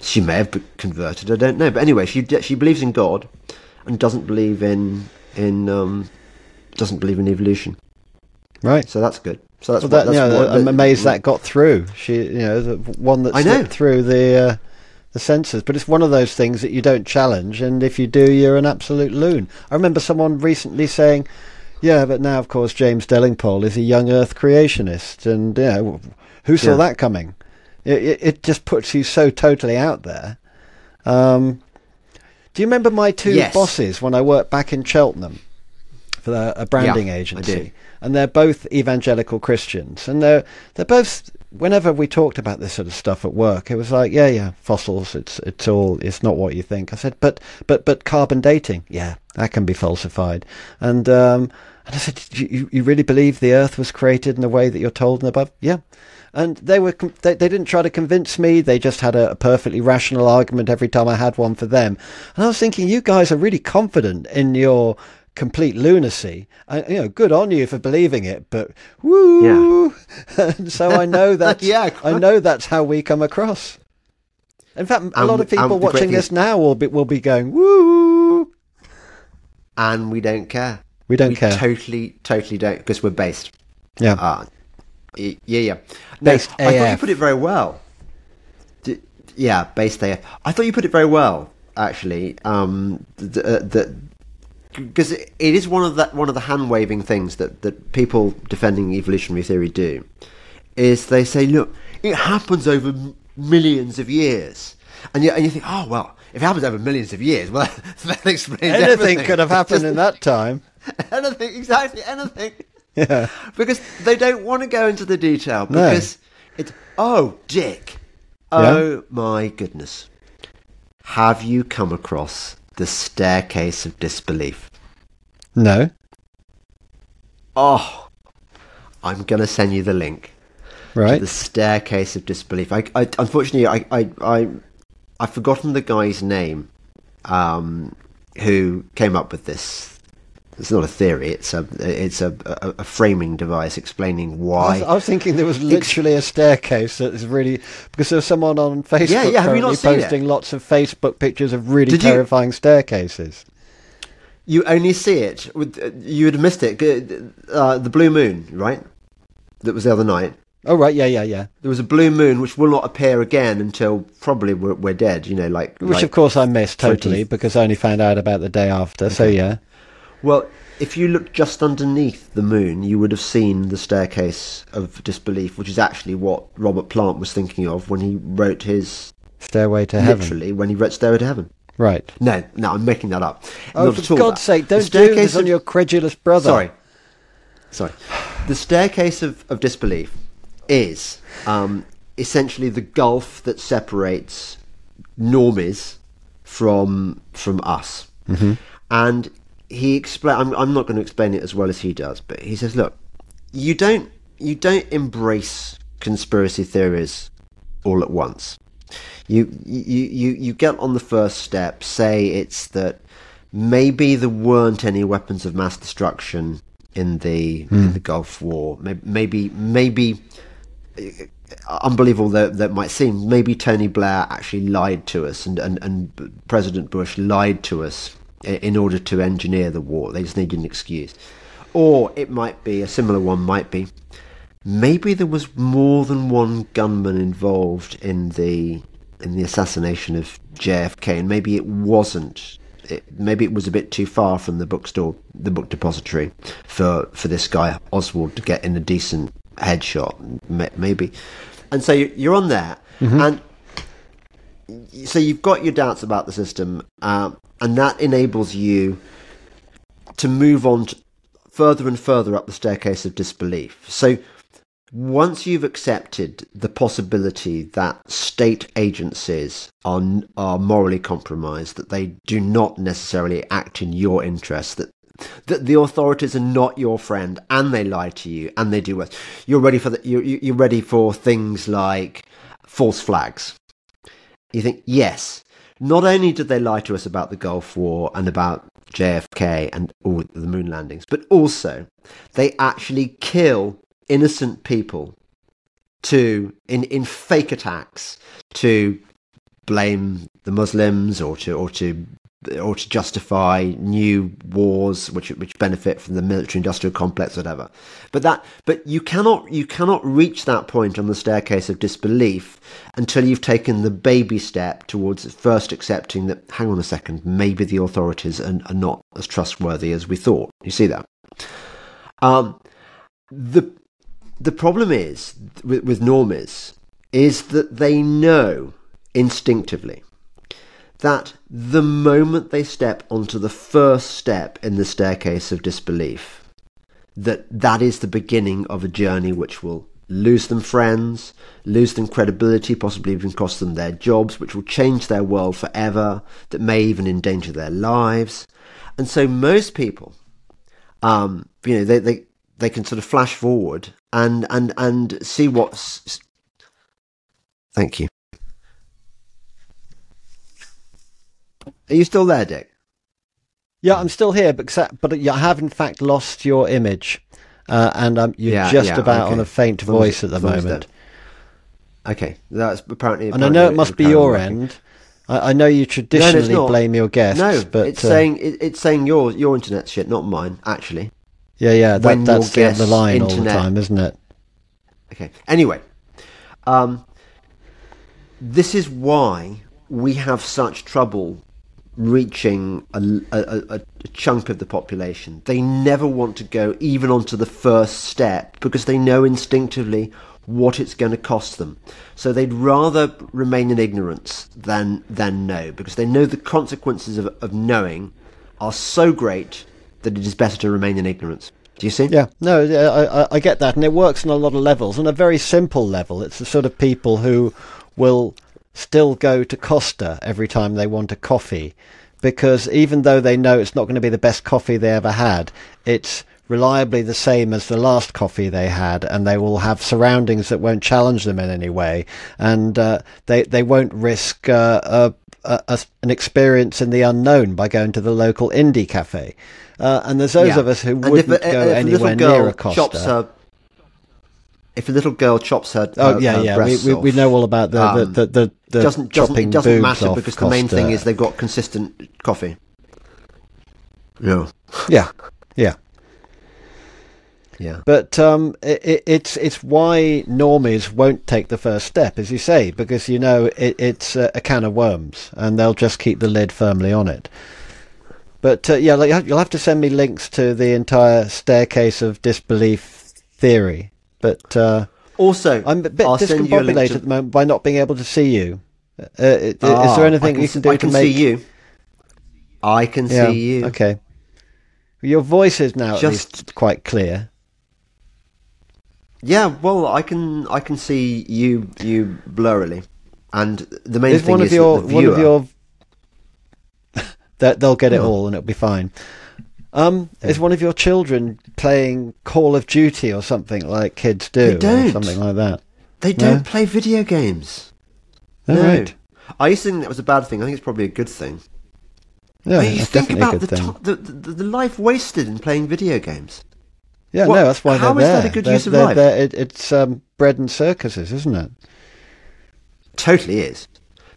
she may have converted. I don't know, but anyway, she she believes in God and doesn't believe in in um, doesn't believe in evolution. right. So that's good. So that's Well, what, that, that's you know, what- I'm amazed that got through. She, you know, the one that I know. slipped through the uh, the censors. But it's one of those things that you don't challenge, and if you do, you're an absolute loon. I remember someone recently saying, "Yeah, but now, of course, James Delingpole is a young Earth creationist, and you know, who saw Yeah. that coming?" It, it, it just puts you so totally out there. Um, do you remember my two Yes. bosses when I worked back in Cheltenham for the, a branding Yeah, agency? And they're both evangelical Christians, and they're they're both. Whenever we talked about this sort of stuff at work, it was like, yeah, yeah, fossils. It's it's all. It's not what you think. I said, but but but carbon dating, yeah, that can be falsified. And um, And I said, you, you really believe the earth was created in the way that you're told the Bible? Yeah. And they were they, they didn't try to convince me. They just had a, a, perfectly rational argument every time I had one for them. And I was thinking, you guys are really confident in your complete lunacy. I, you know, good on you for believing it, but woo. Yeah. and so I know that. yeah, I know that's how we come across. In fact, a um, lot of people um, watching this now will be will be going woo, and we don't care. We don't we care. Totally, totally don't because we're based. Yeah. Uh, yeah, yeah. No, based I thought you put it very well. D- yeah, based AF. I thought you put it very well, actually. Um, that because it is one of that one of the hand waving things that that people defending evolutionary theory do is they say, look, it happens over millions of years, and you and you think, oh well, if it happens over millions of years, well, that explains anything. Everything. could have happened in that time. anything, exactly, anything. Yeah. Because they don't want to go into the detail because no. it's oh, Dick. Oh yeah. my goodness. Have you come across the staircase of disbelief? No. Oh, I'm going to send you the link. Right. the staircase of disbelief. I, I unfortunately, I, I, I, I've forgotten the guy's name, um, who came up with this it's not a theory. It's a it's a, a, a framing device explaining why. I was, I was, thinking there was literally a staircase that is really because there's someone on Facebook yeah, yeah, currently posting lots of Facebook pictures of really Did terrifying you, staircases. You only see it. With, uh, you had missed it. Uh, the blue moon, right? That was the other night. Oh right, yeah, yeah, yeah. There was a blue moon which will not appear again until probably we're, we're dead. You know, like which like of course I missed totally 20... because I only found out about the day after. Okay. So yeah. Well, if you looked just underneath the moon, you would have seen the staircase of disbelief, which is actually what Robert Plant was thinking of when he wrote his Stairway to Heaven. Literally, when he wrote Stairway to Heaven. Right. No, no, I'm making that up. Oh, Not for God's sake, don't do this on your credulous brother. Sorry. Sorry. The staircase of, of disbelief is um, essentially the gulf that separates normies from from us. Mm-hmm. And he explain. I'm, I'm not going to explain it as well as he does, but he says, look, you don't you don't embrace conspiracy theories all at once. You you you you get on the first step. Say it's that maybe there weren't any weapons of mass destruction in the mm. in hmm. the Gulf War. Maybe maybe, uh, unbelievable that that might seem. Maybe Tony Blair actually lied to us, and and, and President Bush lied to us in order to engineer the war. They just needed an excuse. Or it might be, a similar one might be, maybe there was more than one gunman involved in the in the assassination of JFK, and maybe it wasn't. It, maybe it was a bit too far from the bookstore, the book depository, for for this guy Oswald to get in a decent headshot. Maybe, and so you're on there, mm-hmm. and so you've got your doubts about the system, uh, and that enables you to move on to further and further up the staircase of disbelief. So once you've accepted the possibility that state agencies are are morally compromised, that they do not necessarily act in your interest, that that the authorities are not your friend, and they lie to you, and they do worse, you're ready for the, you're, you're ready for things like false flags. You think yes, not only did they lie to us about the Gulf War and about JFK and all the moon landings, but also they actually kill innocent people to in in fake attacks to blame the Muslims or to or to or to justify new wars which which benefit from the military industrial complex whatever. But that but you cannot you cannot reach that point on the staircase of disbelief until you've taken the baby step towards first accepting that hang on a second maybe the authorities are, are not as trustworthy as we thought. You see that? Um, the the problem is with, with normies is that they know instinctively that the moment they step onto the first step in the staircase of disbelief, that that is the beginning of a journey which will lose them friends, lose them credibility, possibly even cost them their jobs, which will change their world forever, that may even endanger their lives. And so most people Um, you know, they, they they can sort of flash forward and and and see what's. Thank you. Are you still there, Dick? Yeah, I'm still here, but but I have in fact lost your image, uh, and um, you're Yeah, just yeah, about okay. on a faint voice at the as long as moment. Okay, that's apparently. And I know it must be your working. end. I, I know you traditionally not. blame your guests, No, but it's uh, saying it, it's saying your your internet shit, not mine. Actually, yeah, yeah, that, when that's the, the line all the internet- time, isn't it? Okay. Anyway, um, this is why we have such trouble reaching a, a, a, chunk of the population. They never want to go even onto the first step because they know instinctively what it's going to cost them. So they'd rather remain in ignorance than than know because they know the consequences of, of knowing are so great that it is better to remain in ignorance. Do you see? Yeah, no, I- I get that, and it works on a lot of levels. On a very simple level, it's the sort of people who will still go to Costa every time they want a coffee, because even though they know it's not going to be the best coffee they ever had, it's reliably the same as the last coffee they had, and they will have surroundings that won't challenge them in any way, and uh, they they won't risk uh, a, a, a- an experience in the unknown by going to the local indie cafe. Uh, and there's those Yeah. of us who And wouldn't a- go if anywhere near a Costa. Chops her, if a little girl chops her, Oh her- yeah, her yeah. We, breasts we we know all about the the um, the, the, the doesn't doesn't it doesn't boobs matter off because the main thing Costa. is they've got consistent coffee. Yeah, yeah, yeah. yeah. But um, it, it, it's it's why normies won't take the first step, as you say, because you know it, it's a, a can of worms, and they'll just keep the lid firmly on it. But uh, yeah, like, you'll have to send me links to the entire staircase of disbelief theory. But uh, Also, I'm a bit I'll send you a link discombobulated to- at the moment by not being able to see you. Uh, i- is Ah, there anything can you can do I to can make see you. I can Yeah, see you. Okay. Your voice is now at Just- least quite clear. Yeah, well, I can I can see you you blurrily, and the main Is thing one of your the one of your that they'll get it Oh. all and it'll be fine. Um, is one of your children playing Call of Duty or something like kids do, They don't. something like that? they don't play video games. Oh, no. right. I used to think that was a bad thing. I think it's probably a good thing. Yeah, But you think definitely a about good the, thing. to- the, the the life wasted in playing video games. yeah, what- no, that's why how they're is that a good They're- use of they're- life? they're- it, it's um, bread and circuses, isn't it? Totally is.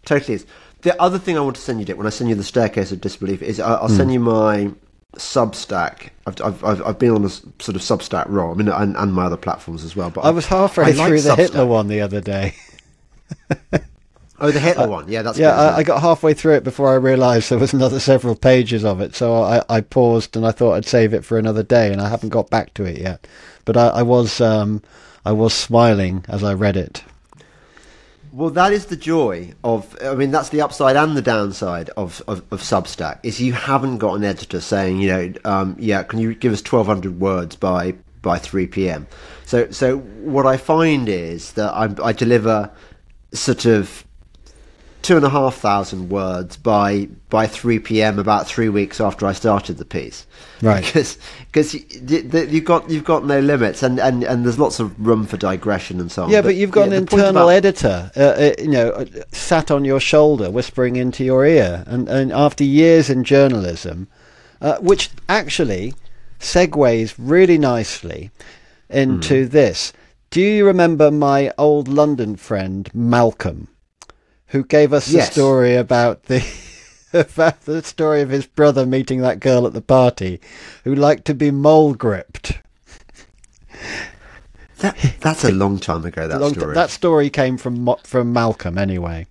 Totally is. The other thing I want to send you, Dick, when I send you the staircase of disbelief, is I- I'll Hmm. send you my Substack. I've, I've, I've, been on a sort of Substack roll. I mean, and, and my other platforms as well. But I was halfway I through the Substack. Hitler one the other day. Oh, the Hitler one. Yeah, that's Yeah, good, I, I got halfway through it before I realised there was another several pages of it. So I, I paused and I thought I'd save it for another day, and I haven't got back to it yet. But I, I was um, I was smiling as I read it. Well, that is the joy of. I mean, that's the upside and the downside of, of, of Substack is you haven't got an editor saying, you know, um, yeah, can you give us twelve hundred words by by three p.m. So, so what I find is that I, I deliver sort of two and a half thousand words by by three p.m. about three weeks after I started the piece. Right. Because because you've got you've got no limits and, and, and there's lots of room for digression and so on. Yeah, but, you've got yeah, an internal about- editor, uh, uh, you know, uh, sat on your shoulder, whispering into your ear, and, and after years in journalism, uh, which actually segues really nicely into this. Do you remember my old London friend Malcolm, who gave us Yes. the story about the about the story of his brother meeting that girl at the party, who liked to be mole gripped? That, that's a long time ago. That Long t- story. that story came from from Malcolm anyway,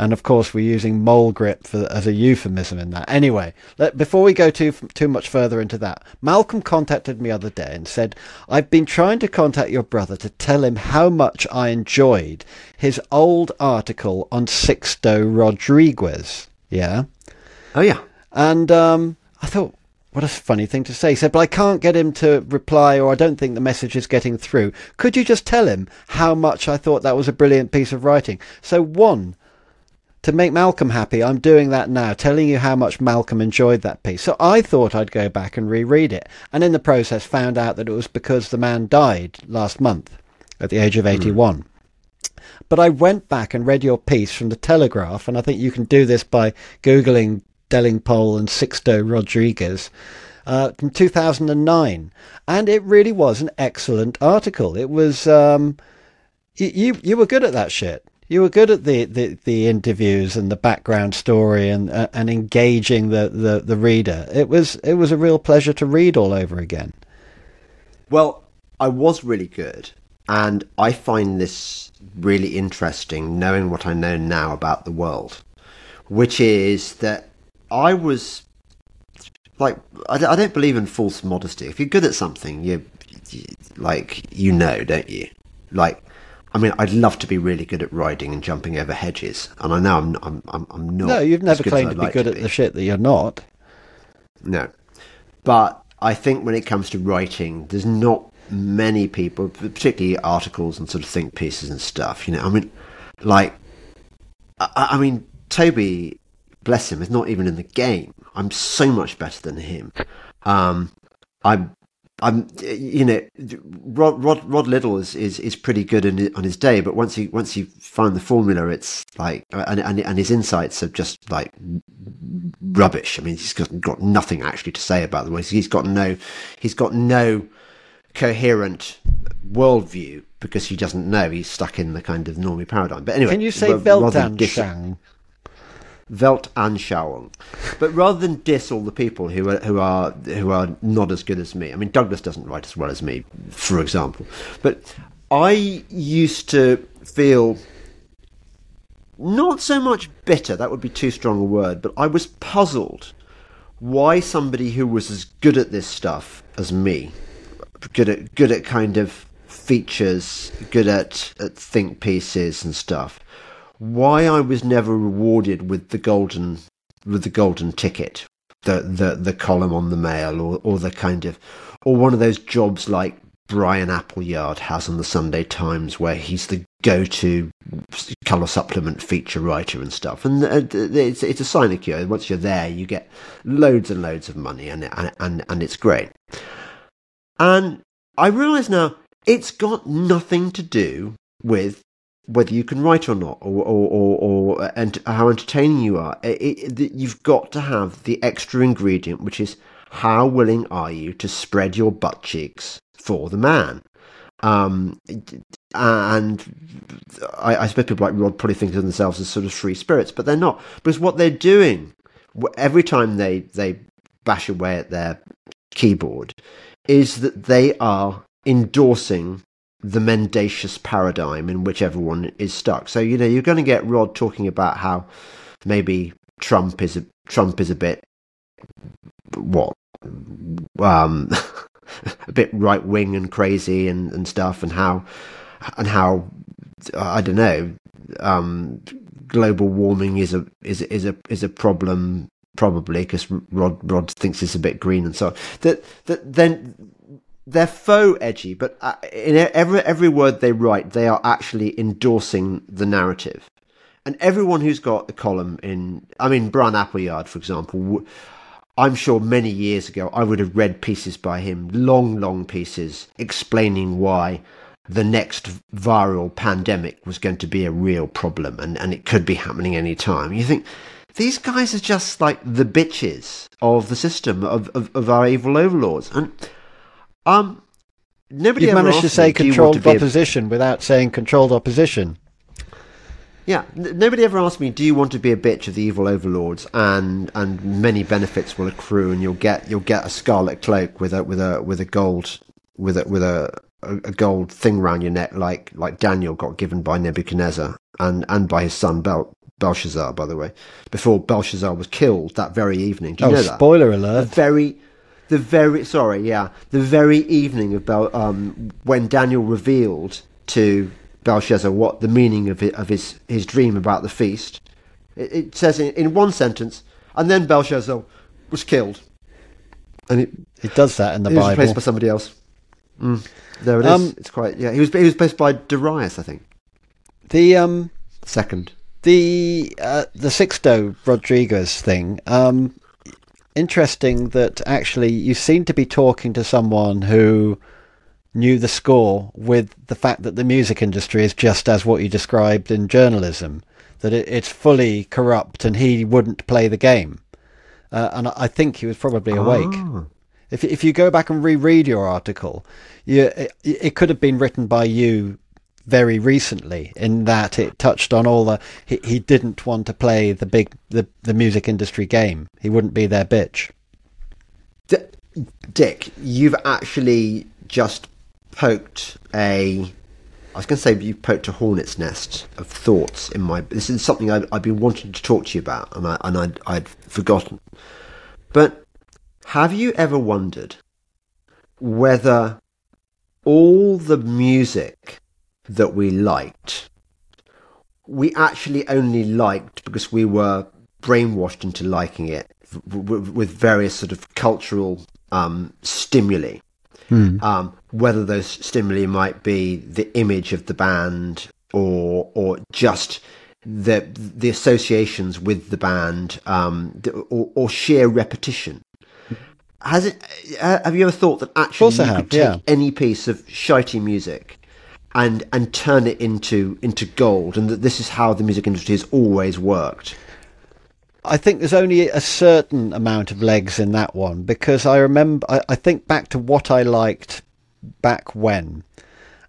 and of course we're using mole grip for, as a euphemism in that. Anyway, let, before we go too too much further into that, Malcolm contacted me other day and said I've been trying to contact your brother to tell him how much I enjoyed his old article on Sixto Rodriguez. Yeah. oh yeah. And um, I thought, what a funny thing to say. He said, but I can't get him to reply, or I don't think the message is getting through. Could you just tell him how much I thought that was a brilliant piece of writing? So, one, to make Malcolm happy, I'm doing that now, telling you how much Malcolm enjoyed that piece. So I thought I'd go back and reread it, and in the process found out that it was because the man died last month at the age of 81. But I went back and read your piece from the Telegraph, and I think you can do this by googling Delingpole and Sixto Rodriguez. Uh, from 2009, and it really was an excellent article. It was um, you you were good at that shit you were good at the, the, the interviews and the background story and uh, and engaging the, the, the reader. It was it was a real pleasure to read all over again. Well, I was really good, and I find this really interesting, knowing what I know now about the world, which is that I was like I, don't believe in false modesty. If you're good at something, you like you know, don't you? Like I mean, I'd love to be really good at riding and jumping over hedges, and I know I'm I'm I'm, I'm not. No, you've never claimed to be like good to at be. the shit that you're not. No, but I think when it comes to writing, there's not many people, particularly articles and sort of think pieces and stuff. You know, I mean, like, I, I mean, Toby, bless him, is not even in the game. I'm so much better than him. Um, I'm I'm, you know, Rod, Rod, Rod Liddle is, is, is pretty good in, on his day, but once you once you find the formula, it's like, and, and, and his insights are just like rubbish. I mean, he's got, got nothing actually to say about them. He's got no, he's got no coherent worldview because he doesn't know. He's stuck in the kind of normie paradigm. But anyway, can you say Weltanschauung? Weltanschauung. But rather than diss all the people who are who are who are not as good as me, I mean Douglas doesn't write as well as me, for example. But I used to feel not so much bitter, that would be too strong a word, but I was puzzled why somebody who was as good at this stuff as me, good at good at kind of features, good at, at think pieces and stuff, why I was never rewarded with the golden with the golden ticket, the the the column on the mail, or or the kind of or one of those jobs like Brian Appleyard has on the Sunday Times, where he's the go-to color supplement feature writer and stuff. And uh, it's it's a sinecure. Once you're there, you get loads and loads of money, and and and, and it's great. And I realise now it's got nothing to do with whether you can write or not, or or or, or and how entertaining you are. It, it, you've got to have the extra ingredient, which is how willing are you to spread your butt cheeks for the man. Um, and I, I suppose people like Rod probably think of themselves as sort of free spirits, but they're not because what they're doing every time they they bash away at their keyboard is that they are endorsing the mendacious paradigm in which everyone is stuck. So you know you're going to get Rod talking about how maybe Trump is a Trump is a bit what um a bit right wing and crazy and, and stuff and how and how I don't know um global warming is a is is a is a problem probably because Rod Rod thinks it's a bit green and so on. that that then they're faux edgy, but uh, in every every word they write, they are actually endorsing the narrative. And everyone who's got a column in, I mean, Brian Appleyard, for example, I'm sure many years ago I would have read pieces by him, long, long pieces, explaining why the next viral pandemic was going to be a real problem and, and it could be happening any time. You think, these guys are just like the bitches of the system, of, of, of our evil overlords. And um, nobody You've managed to say controlled to opposition a... without saying controlled opposition. Yeah, n- nobody ever asked me, "Do you want to be a bitch of the evil overlords?" And and many benefits will accrue, and you'll get you'll get a scarlet cloak with a with a with a gold with a with a a gold thing around your neck, like like Daniel got given by Nebuchadnezzar and and by his son Bel- Belshazzar, by the way, before Belshazzar was killed that very evening. Do you oh, know that? Spoiler alert! The very the very sorry, yeah, the very evening of Bel, um, when Daniel revealed to Belshazzar what the meaning of it, of his his dream about the feast. It, it says in, in one sentence, and then Belshazzar was killed, and it, it does that in the he Bible. was replaced by somebody else. Mm, there it is. Um, it's quite yeah. He was he was replaced by Darius, I think. The um second. The uh, the Sixto Rodriguez thing. Um, interesting that actually you seem to be talking to someone who knew the score with the fact that the music industry is just as what you described in journalism, that it, it's fully corrupt and he wouldn't play the game. Uh, and I think he was probably awake. Ah. If if you go back and reread your article, you, it, it could have been written by you very recently in that it touched on all the he, he didn't want to play the big the, the music industry game. He wouldn't be their bitch. D- Dick, you've actually just poked a. I was going to say you poked a hornet's nest of thoughts in my. This is something I've, I've been wanting to talk to you about, and I and I'd, I'd forgotten. But have you ever wondered whether all the music that we liked, we actually only liked because we were brainwashed into liking it with various sort of cultural um, stimuli. Um, whether those stimuli might be the image of the band or or just the the associations with the band um, or, or sheer repetition. Has it? uh, Have you ever thought that actually you have, could take yeah. any piece of shitey music and and turn it into into gold, and that this is how the music industry has always worked? I think there's only a certain amount of legs in that one because I remember I, I think back to what I liked back when,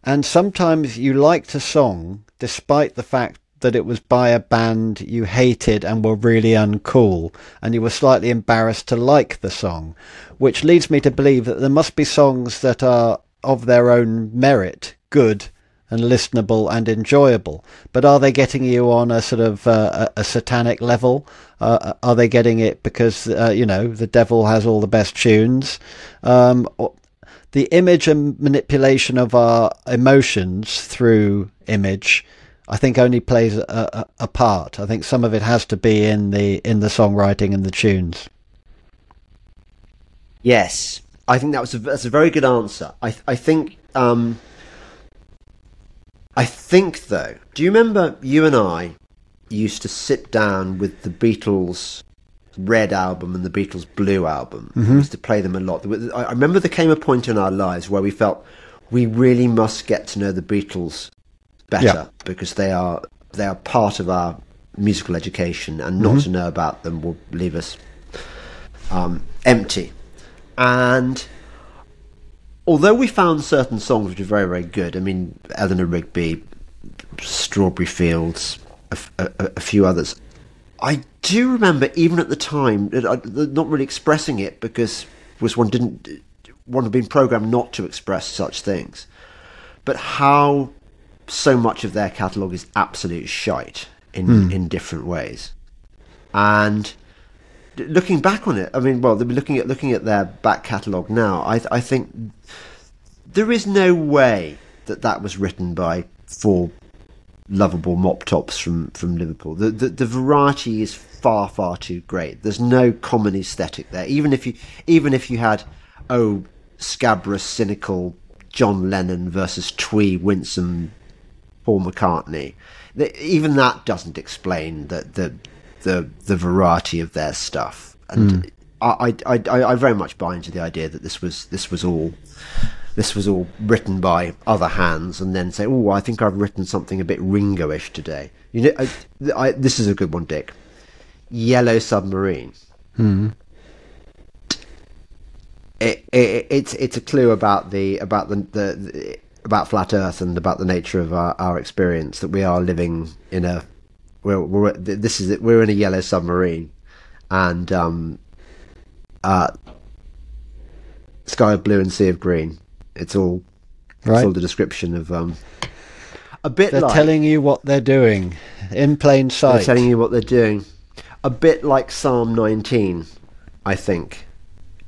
and sometimes you liked a song despite the fact that it was by a band you hated and were really uncool, and you were slightly embarrassed to like the song, which leads me to believe that there must be songs that are of their own merit good and listenable and enjoyable. But are they getting you on a sort of uh, a, a satanic level? Uh, are they getting it because uh, you know the devil has all the best tunes? Um, the image and manipulation of our emotions through image, I think, only plays a, a, a part. I think some of it has to be in the in the songwriting and the tunes. Yes, I think that was a, that's a very good answer. I I think um, I think though. Do you remember you and I used to sit down with the Beatles Red album and the Beatles Blue album? We used to play them a lot. I remember there came a point in our lives where we felt we really must get to know the Beatles better Yeah. because they are they are part of our musical education, and not to know about them will leave us um, empty. And although we found certain songs which are very, very good, I mean, Eleanor Rigby, Strawberry Fields, a few others, I do remember even at the time that I, that not really expressing it because was one didn't one had been programmed not to express such things, but how so much of their catalogue is absolute shite in hmm. in different ways, and looking back on it, I mean, well, looking at looking at their back catalogue now. I I think there is no way that that was written by four lovable mop tops from from Liverpool. The, the the variety is far far too great. There's no common aesthetic there. Even if you even if you had oh scabrous cynical John Lennon versus twee winsome Paul McCartney, even that doesn't explain the the the, the variety of their stuff. And hmm. I, I I I very much buy into the idea that this was this was all this was all written by other hands, and then say, "Oh, I think I've written something a bit Ringo-ish today." You know, I, I, this is a good one, Dick. Yellow Submarine. Hmm. It, it, it's it's a clue about the about the, the, the about flat Earth and about the nature of our, our experience that we are living in a we're, we're this is it, we're in a yellow submarine, and um, uh, sky of blue and sea of green. It's all Right. it's all the description of um, a bit They're like telling you what they're doing in plain sight. they're telling you what they're doing. A bit like Psalm 19, I think,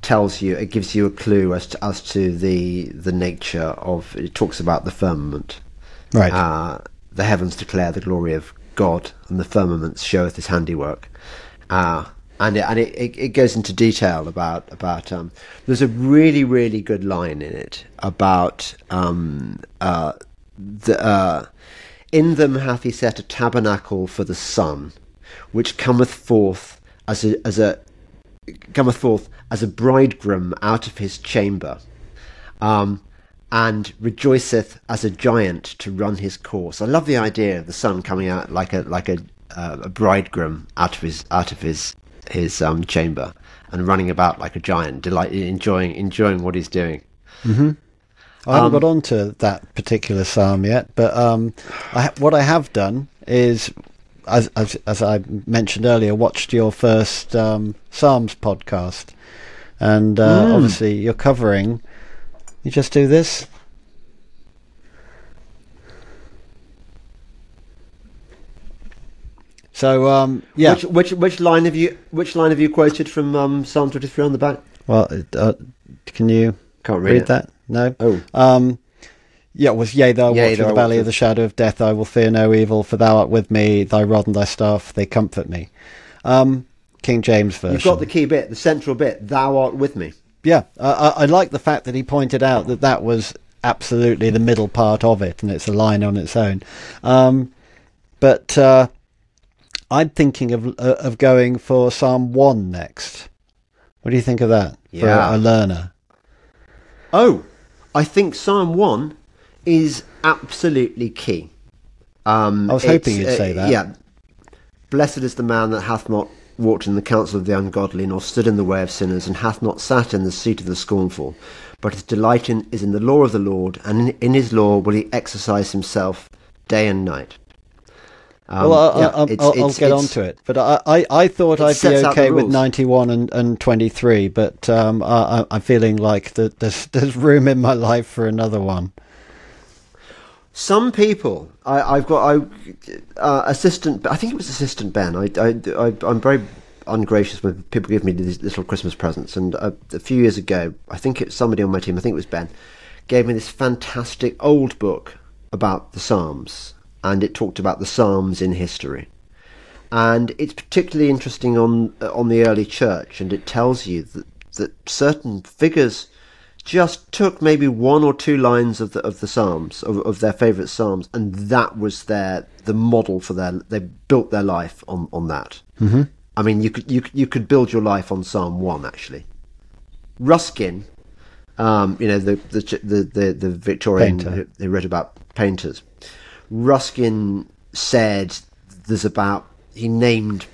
tells you it gives you a clue as to as to the the nature of. It talks about the firmament. right. Uh, the heavens declare the glory of God, and the firmament showeth His handiwork. Uh, and it, and it, it, it goes into detail about about. Um, there's a really really good line in it about um, uh, the. Uh, In them hath he set a tabernacle for the sun, which cometh forth as a, as a cometh forth as a bridegroom out of his chamber, um, and rejoiceth as a giant to run his course. I love the idea of the sun coming out like a like a uh, a bridegroom out of his out of his his um, chamber and running about like a giant, delight enjoying enjoying what he's doing. I haven't got on to that particular psalm yet, but um, I, what I have done is, as, as, as I mentioned earlier, watched your first um, Psalms podcast. And uh, obviously, you're covering. You just do this. So, um, yeah. Which, which which line have you which line have you quoted from um, Psalm twenty three on the back? Well, uh, can you Can't read, read that? No. Oh. Um, yeah, it was yea, though I Yea, walk through the valley of the shadow of death, I will fear no evil, for thou art with me. Thy rod and thy staff they comfort me. Um, King James version. You've got the key bit, the central bit. Thou art with me. Yeah, I, I, I like the fact that he pointed out that that was absolutely the middle part of it, and it's a line on its own. Um, but uh, I'm thinking of uh, of going for Psalm one next. What do you think of that for Yeah. a, a learner? Oh, I think Psalm one is absolutely key. Um, I was hoping you'd say that. Yeah. Blessed is the man that hath not walked in the counsel of the ungodly, nor stood in the way of sinners, and hath not sat in the seat of the scornful. But his delight in, is in the law of the Lord, and in, in his law will he exercise himself day and night. Um, well, I, yeah, I, I'll, it's- I'll, I'll it's- get it's- onto it. But I, I, I thought I'd be the okay with 91 and, and 23, but um, I, I'm feeling like that there's, there's room in my life for another one. Some people, I, I've got I, uh, assistant. I think it was assistant Ben. I, I, I'm very ungracious when people give me these little Christmas presents. And uh, a few years ago, I think it's somebody on my team. I think it was Ben, gave me this fantastic old book about the Psalms, and it talked about the Psalms in history. And it's particularly interesting on uh, on the early church, and it tells you that that certain figures just took maybe one or two lines of the of the psalms of, of their favorite psalms and that was their the model for their they built their life on on that mm-hmm. i mean you could you you could build your life on psalm 1 actually ruskin um, you know the the the the, the victorian Painter. who, who wrote about painters ruskin said there's about he named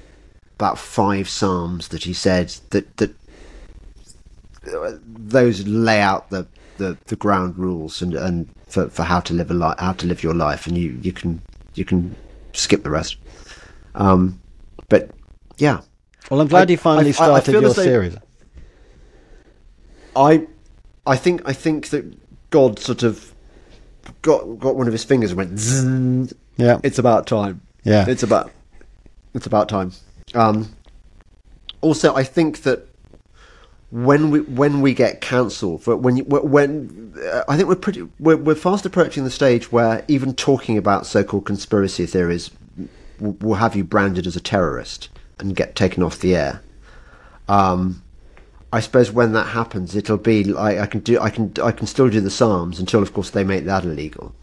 about five psalms that he said that that those lay out the, the, the ground rules and, and for, for how to live a life, how to live your life, and you, you can you can skip the rest. Um, but yeah, Well, I'm glad I- you finally I- I- I started your series. I I think I think that God sort of got got one of his fingers and went. Zzz, Yeah. it's about time. Yeah. it's about it's about time. Um, also, I think that when we when we get cancelled for when you, when uh, I think we're pretty we're, we're fast approaching the stage where even talking about so-called conspiracy theories will, will have you branded as a terrorist and get taken off the air. Um, I suppose when that happens, it'll be like I can do I can I can still do the Psalms until, of course, they make that illegal.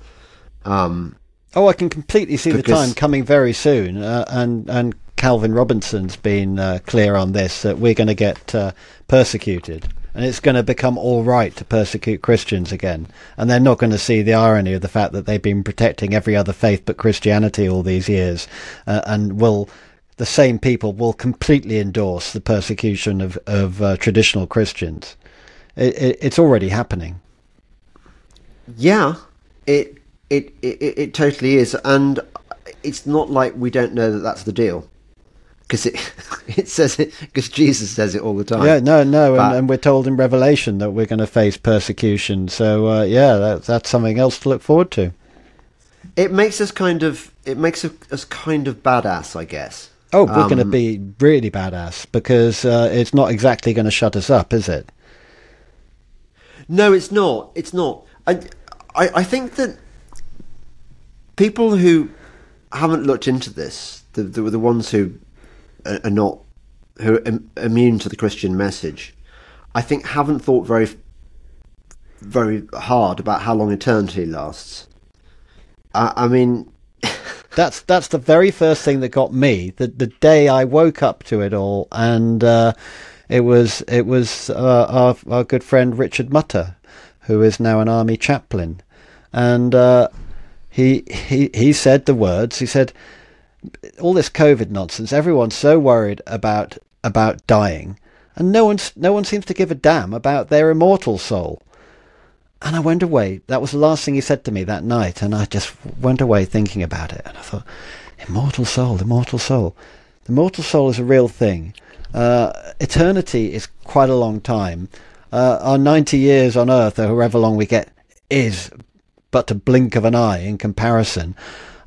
Um, Oh, I can completely see the time coming very soon, uh, and and Calvin Robinson's been uh, clear on this that we're going to get uh, persecuted, and it's going to become all right to persecute Christians again, and they're not going to see the irony of the fact that they've been protecting every other faith but Christianity all these years, uh, and will the same people will completely endorse the persecution of of uh, traditional Christians. It, it, it's already happening. Yeah, it it, it it it totally is, and it's not like we don't know that that's the deal, because it it says it because Jesus says it all the time. Yeah, no, no, But- and, and we're told in Revelation that we're going to face persecution. So uh, yeah, that, that's something else to look forward to. It makes us kind of it makes us kind of badass, I guess. Oh, we're going to Um, be really badass because uh, it's not exactly going to shut us up, is it? No, it's not. It's not. I, I, I think that people who haven't looked into this, the the, the ones who are not who are immune to the Christian message, I think haven't thought very very hard about how long eternity lasts. I, I mean, that's that's the very first thing that got me. The the day I woke up to it all, and uh, it was it was uh, our our good friend Richard Mutter, who is now an army chaplain, and uh, he he he said the words. He said, "All this COVID nonsense. Everyone's so worried about about dying, and no one's no one seems to give a damn about their immortal soul." And I went away. That was the last thing he said to me that night, and I just went away thinking about it. And I thought, immortal soul, immortal soul. The mortal soul is a real thing. Uh, eternity is quite a long time. Uh, our 90 years on Earth, or however long we get, is but a blink of an eye in comparison.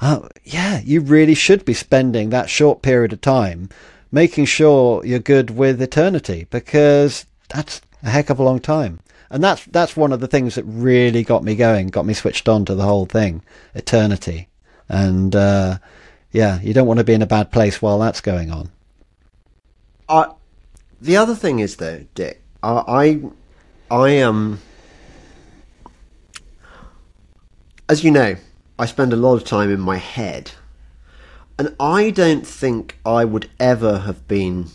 Uh, yeah, you really should be spending that short period of time making sure you're good with eternity because that's a heck of a long time and that's that's one of the things that really got me going, got me switched on to the whole thing, eternity, and uh, yeah, you don't want to be in a bad place while that's going on. Uh, the other thing is though, Dick, uh, I I am, um, as you know, I spend a lot of time in my head, and I don't think I would ever have been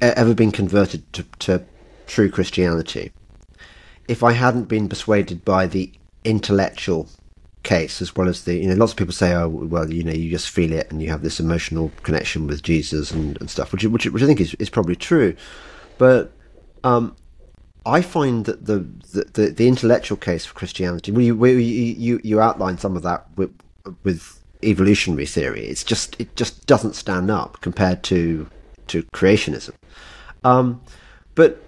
ever been converted to, to true Christianity if I hadn't been persuaded by the intellectual case as well as the you know lots of people say oh well you know you just feel it and you have this emotional connection with Jesus and, and stuff which which which I think is, is probably true. But um, I find that the, the, the, intellectual case for Christianity well you, you you outline some of that with, with evolutionary theory it's just it just doesn't stand up compared to to creationism um, but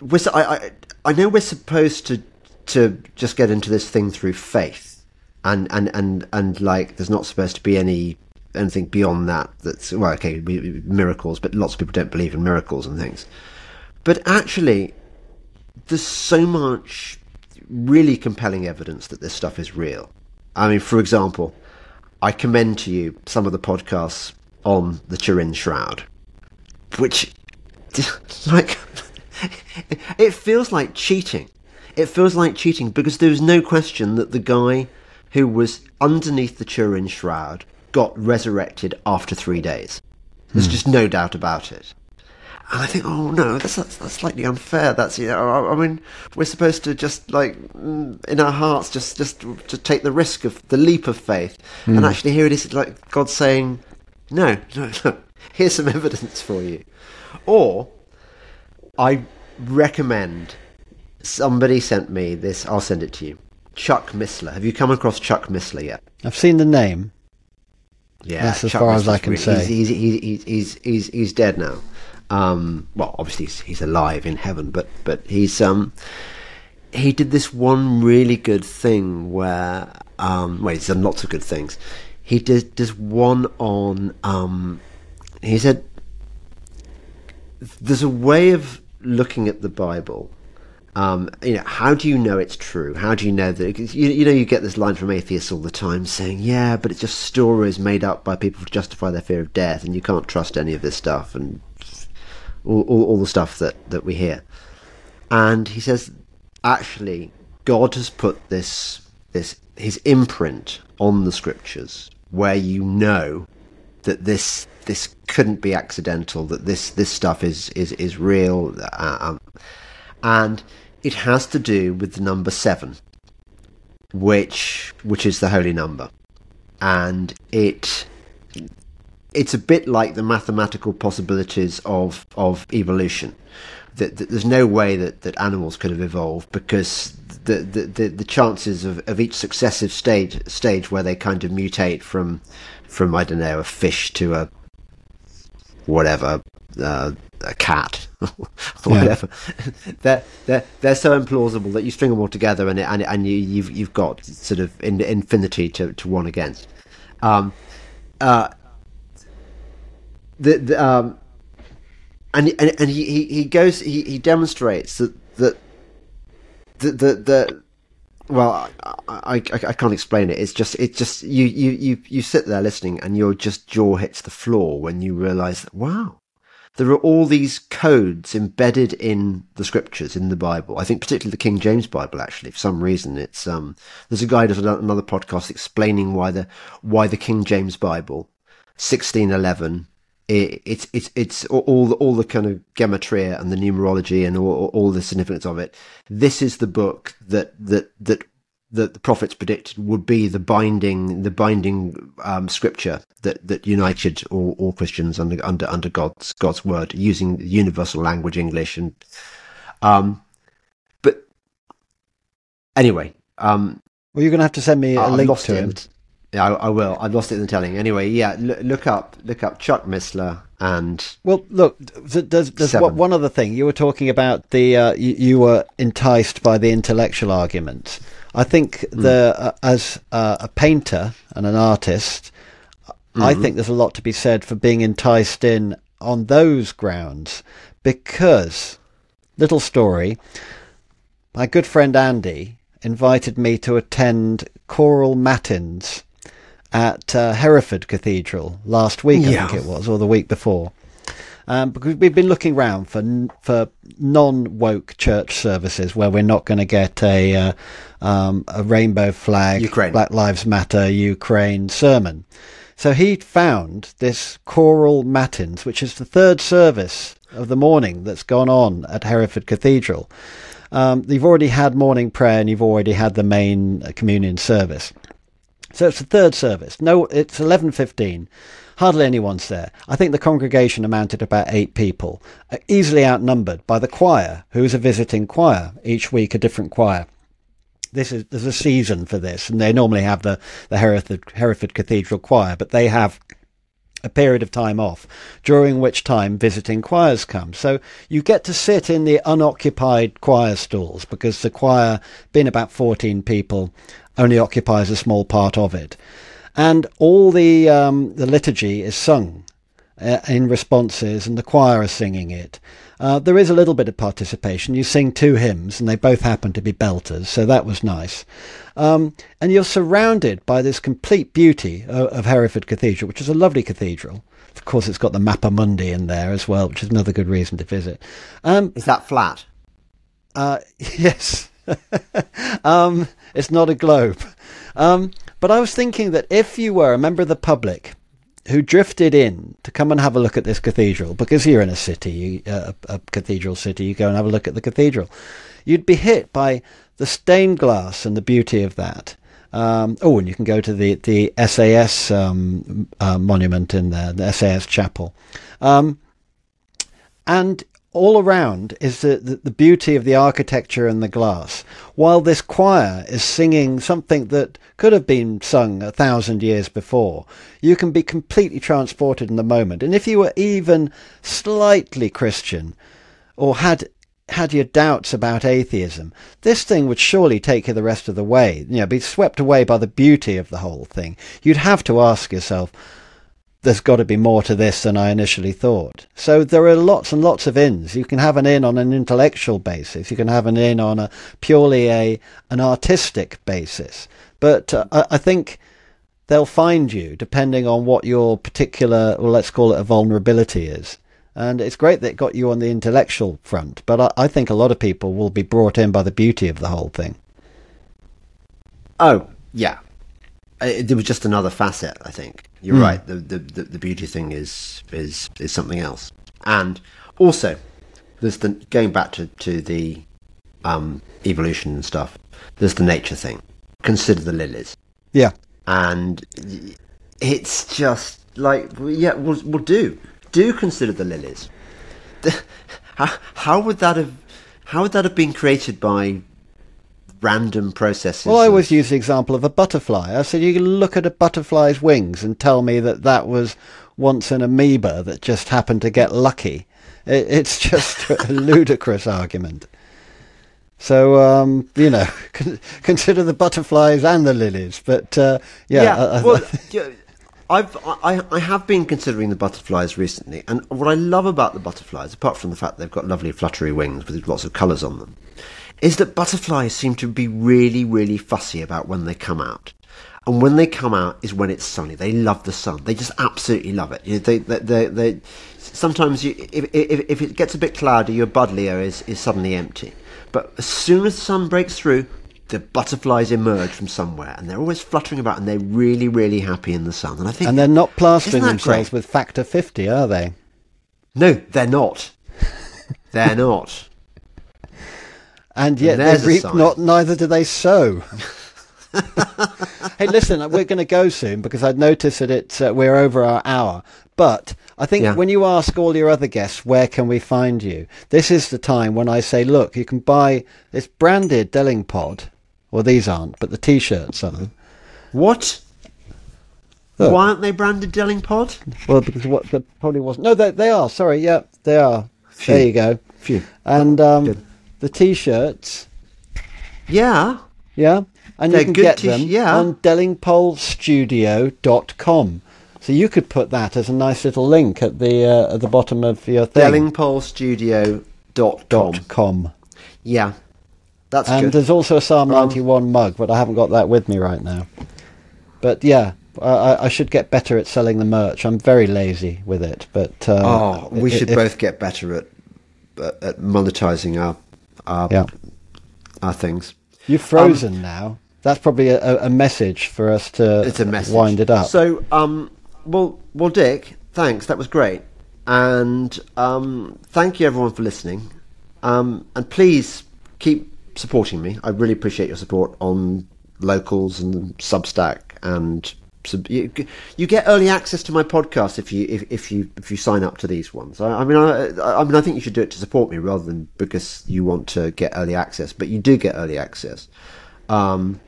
we're, I, I, I know we're supposed to to just get into this thing through faith, and and and and like there's not supposed to be any anything beyond that. That's well, okay, miracles, but lots of people don't believe in miracles and things. But actually, there's so much really compelling evidence that this stuff is real. I mean, for example, I commend to you some of the podcasts on the Turin Shroud, which, like, it feels like cheating. It feels like cheating because there's no question that the guy who was underneath the Turin shroud got resurrected after three days. There's hmm. just no doubt about it. And I think, oh no, that's, that's, that's slightly unfair. That's you know, I, I, mean, we're supposed to just like mm, in our hearts, just just to take the risk of the leap of faith. And hmm. actually, here it is, like God saying, no, no, no. Here's some evidence for you. Or I recommend. Somebody sent me this. I'll send it to you. Chuck Missler. Have you come across Chuck Missler yet? I've seen the name. Yeah, that's as Chuck far Missler's as I can really, say. He's, he's, he's, he's, he's, he's dead now. Um, well, obviously he's, he's alive in heaven, but but he's um, he did this one really good thing where um, well, he's done lots of good things. He did this one on um, he said there's a way of looking at the Bible. Um, you know, how do you know it's true? How do you know that? You, you know, you get this line from atheists all the time saying, "Yeah, but it's just stories made up by people to justify their fear of death, and you can't trust any of this stuff and all, all, all the stuff that that we hear." And he says, actually, God has put this this his imprint on the scriptures, where you know that this this couldn't be accidental. That this this stuff is is is real, uh, um, and it has to do with the number seven, which which is the holy number, and it it's a bit like the mathematical possibilities of of evolution. That, that there's no way that, that animals could have evolved because the, the, the, the chances of, of each successive stage stage where they kind of mutate from from I don't know a fish to a whatever uh, a cat whatever. They're, they're they're so implausible that you string them all together and it, and, and you you've you've got sort of in, infinity to, to one against. Um uh the, the um and and, and he, he goes he, he demonstrates that that the the, the well, I, I, I, can't explain it. It's just, it's just you, you, you, you sit there listening, and your just jaw hits the floor when you realise that wow, there are all these codes embedded in the scriptures in the Bible. I think particularly the King James Bible. Actually, for some reason, it's um, there's a guy does another podcast explaining why the why the King James Bible, sixteen eleven. It, it's it's it's all the, all the kind of gematria and the numerology and all, all the significance of it. This is the book that that that that the prophets predicted would be the binding the binding um, scripture that, that united all, all Christians under under under God's God's word using universal language English and um but anyway um well you're going to have to send me a link to it. him yeah I, I will I've lost it in the telling anyway yeah look, look up look up Chuck Missler and well look there's, there's Seven. one other thing you were talking about the uh, you, you were enticed by the intellectual arguments I think the uh, as uh, a painter and an artist, mm-hmm. I think there's a lot to be said for being enticed in on those grounds because little story. My good friend Andy invited me to attend choral matins at uh, Hereford Cathedral last week, I think it was, or the week before. Um, because we've been looking around for for non woke church services where we're not going to get a uh, um, a rainbow flag, Ukraine. Black Lives Matter, Ukraine sermon. So he found this choral matins, which is the third service of the morning that's gone on at Hereford Cathedral. Um, you've already had morning prayer and you've already had the main communion service. So it's the third service. No, it's eleven fifteen. Hardly anyone's there. I think the congregation amounted to about eight people, uh, easily outnumbered by the choir, who is a visiting choir, each week a different choir. This is there's a season for this, and they normally have the the Hereford, Hereford Cathedral Choir, but they have a period of time off, during which time visiting choirs come. So you get to sit in the unoccupied choir stalls because the choir, being about 14 people, only occupies a small part of it and all the um, the liturgy is sung uh, in responses, and the choir are singing it. Uh, there is a little bit of participation. You sing two hymns, and they both happen to be belters, so that was nice. Um, and you're surrounded by this complete beauty of, of, Hereford Cathedral, which is a lovely cathedral. Of course, it's got the Mappa Mundi in there as well, which is another good reason to visit. Um, is that flat? Uh, yes. um, it's not a globe. Um, but I was thinking that if you were a member of the public who drifted in to come and have a look at this cathedral, because you're in a city, a, a cathedral city, you go and have a look at the cathedral, you'd be hit by the stained glass and the beauty of that. Um, oh, and you can go to the the SAS um, uh, monument in there, the SAS chapel, um, and all around is the, the, the, beauty of the architecture and the glass, while this choir is singing something that could have been sung a thousand years before. You can be completely transported in the moment. And if you were even slightly Christian or had had your doubts about atheism, this thing would surely take you the rest of the way. You know, be swept away by the beauty of the whole thing. You'd have to ask yourself, there's got to be more to this than I initially thought. So there are lots and lots of ins. You can have an in on an intellectual basis. You can have an in on a purely a an artistic basis. But uh, I think they'll find you depending on what your particular, well, let's call it a vulnerability is. And it's great that it got you on the intellectual front, but I, I think a lot of people will be brought in by the beauty of the whole thing. Oh, yeah. It, it was just another facet, I think. You're mm. right. The, the, the the beauty thing is is is something else. And also, there's the going back to to the um, evolution and stuff. There's the nature thing. Consider the lilies. Yeah. And it's just like yeah, we'll, we'll do do consider the lilies. how, how would that have how would that have been created by random processes. Well, I always use the example of a butterfly. I said you can look at a butterfly's wings and tell me that that was once an amoeba that just happened to get lucky. It, it's just a ludicrous argument. So um, you know, consider the butterflies and the lilies. But uh, yeah, yeah I, I, well, I've I, I have been considering the butterflies recently, and what I love about the butterflies, apart from the fact they've got lovely fluttery wings with lots of colours on them, is that butterflies seem to be really, really fussy about when they come out. And when they come out is when it's sunny. They love the sun. They just absolutely love it. You know, they, they, they, they, sometimes you, if, if, if it gets a bit cloudy, your buddleia is, is suddenly empty. But as soon as the sun breaks through, the butterflies emerge from somewhere, and they're always fluttering about, and they're really, really happy in the sun. And I think, And they're not plastering themselves great? with factor 50, are they? no, they're not. They're not. And yet there's a they reap sign. not, neither do they sow. hey, listen, we're going to go soon because I'd noticed that it's, uh, we're over our hour. But I think Yeah. when you ask all your other guests, where can we find you? This is the time when I say, look, you can buy this branded Delingpod. Well, these aren't, but the T-shirts are. What? Look. Why aren't they branded Delingpod? Well, because what that probably wasn't. No, they, they are. Sorry, yeah, they are. Phew. There you go. Phew. And um, Good. The T-shirts, Yeah. yeah, and They're you can get t- them yeah. on delingpolestudio.com. So you could put that as a nice little link at the uh, at the bottom of your thing. DelingpoleStudio.com. Yeah. That's And good. there's also a Psalm Um, 91 mug, but I haven't got that with me right now. But yeah, I, I- should get better at selling the merch. I'm very lazy with it, but uh, Oh, we should both get better at, at monetizing our our, Yeah. our things. You've frozen now. That's probably a, a- a message for us to It's a message. wind it up. So, um, well, well, Dick, thanks. That was great, and um, thank you everyone for listening. Um, and please keep supporting me. I really appreciate your support on locals and Substack and. You, you get early access to my podcast if you if, if you if you sign up to these ones. I, I mean, I, I mean, I think you should do it to support me rather than because you want to get early access. But you do get early access. Um,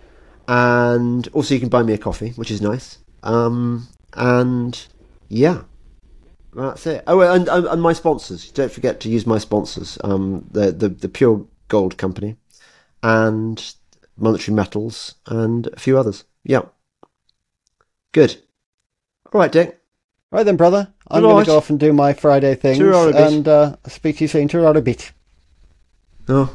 and also you can buy me a coffee, which is nice. Um, and yeah, that's it. Oh, and, and, and my sponsors. Don't forget to use my sponsors. Um, the the the Pure Gold Company, and Monetary Metals, and a few others. Yeah. Good. All right, Dick. right then, brother. I'm going right. to go off and do my Friday things, Ta-ra a bit. and uh, speak to you soon. Ta-ra a bit. Oh,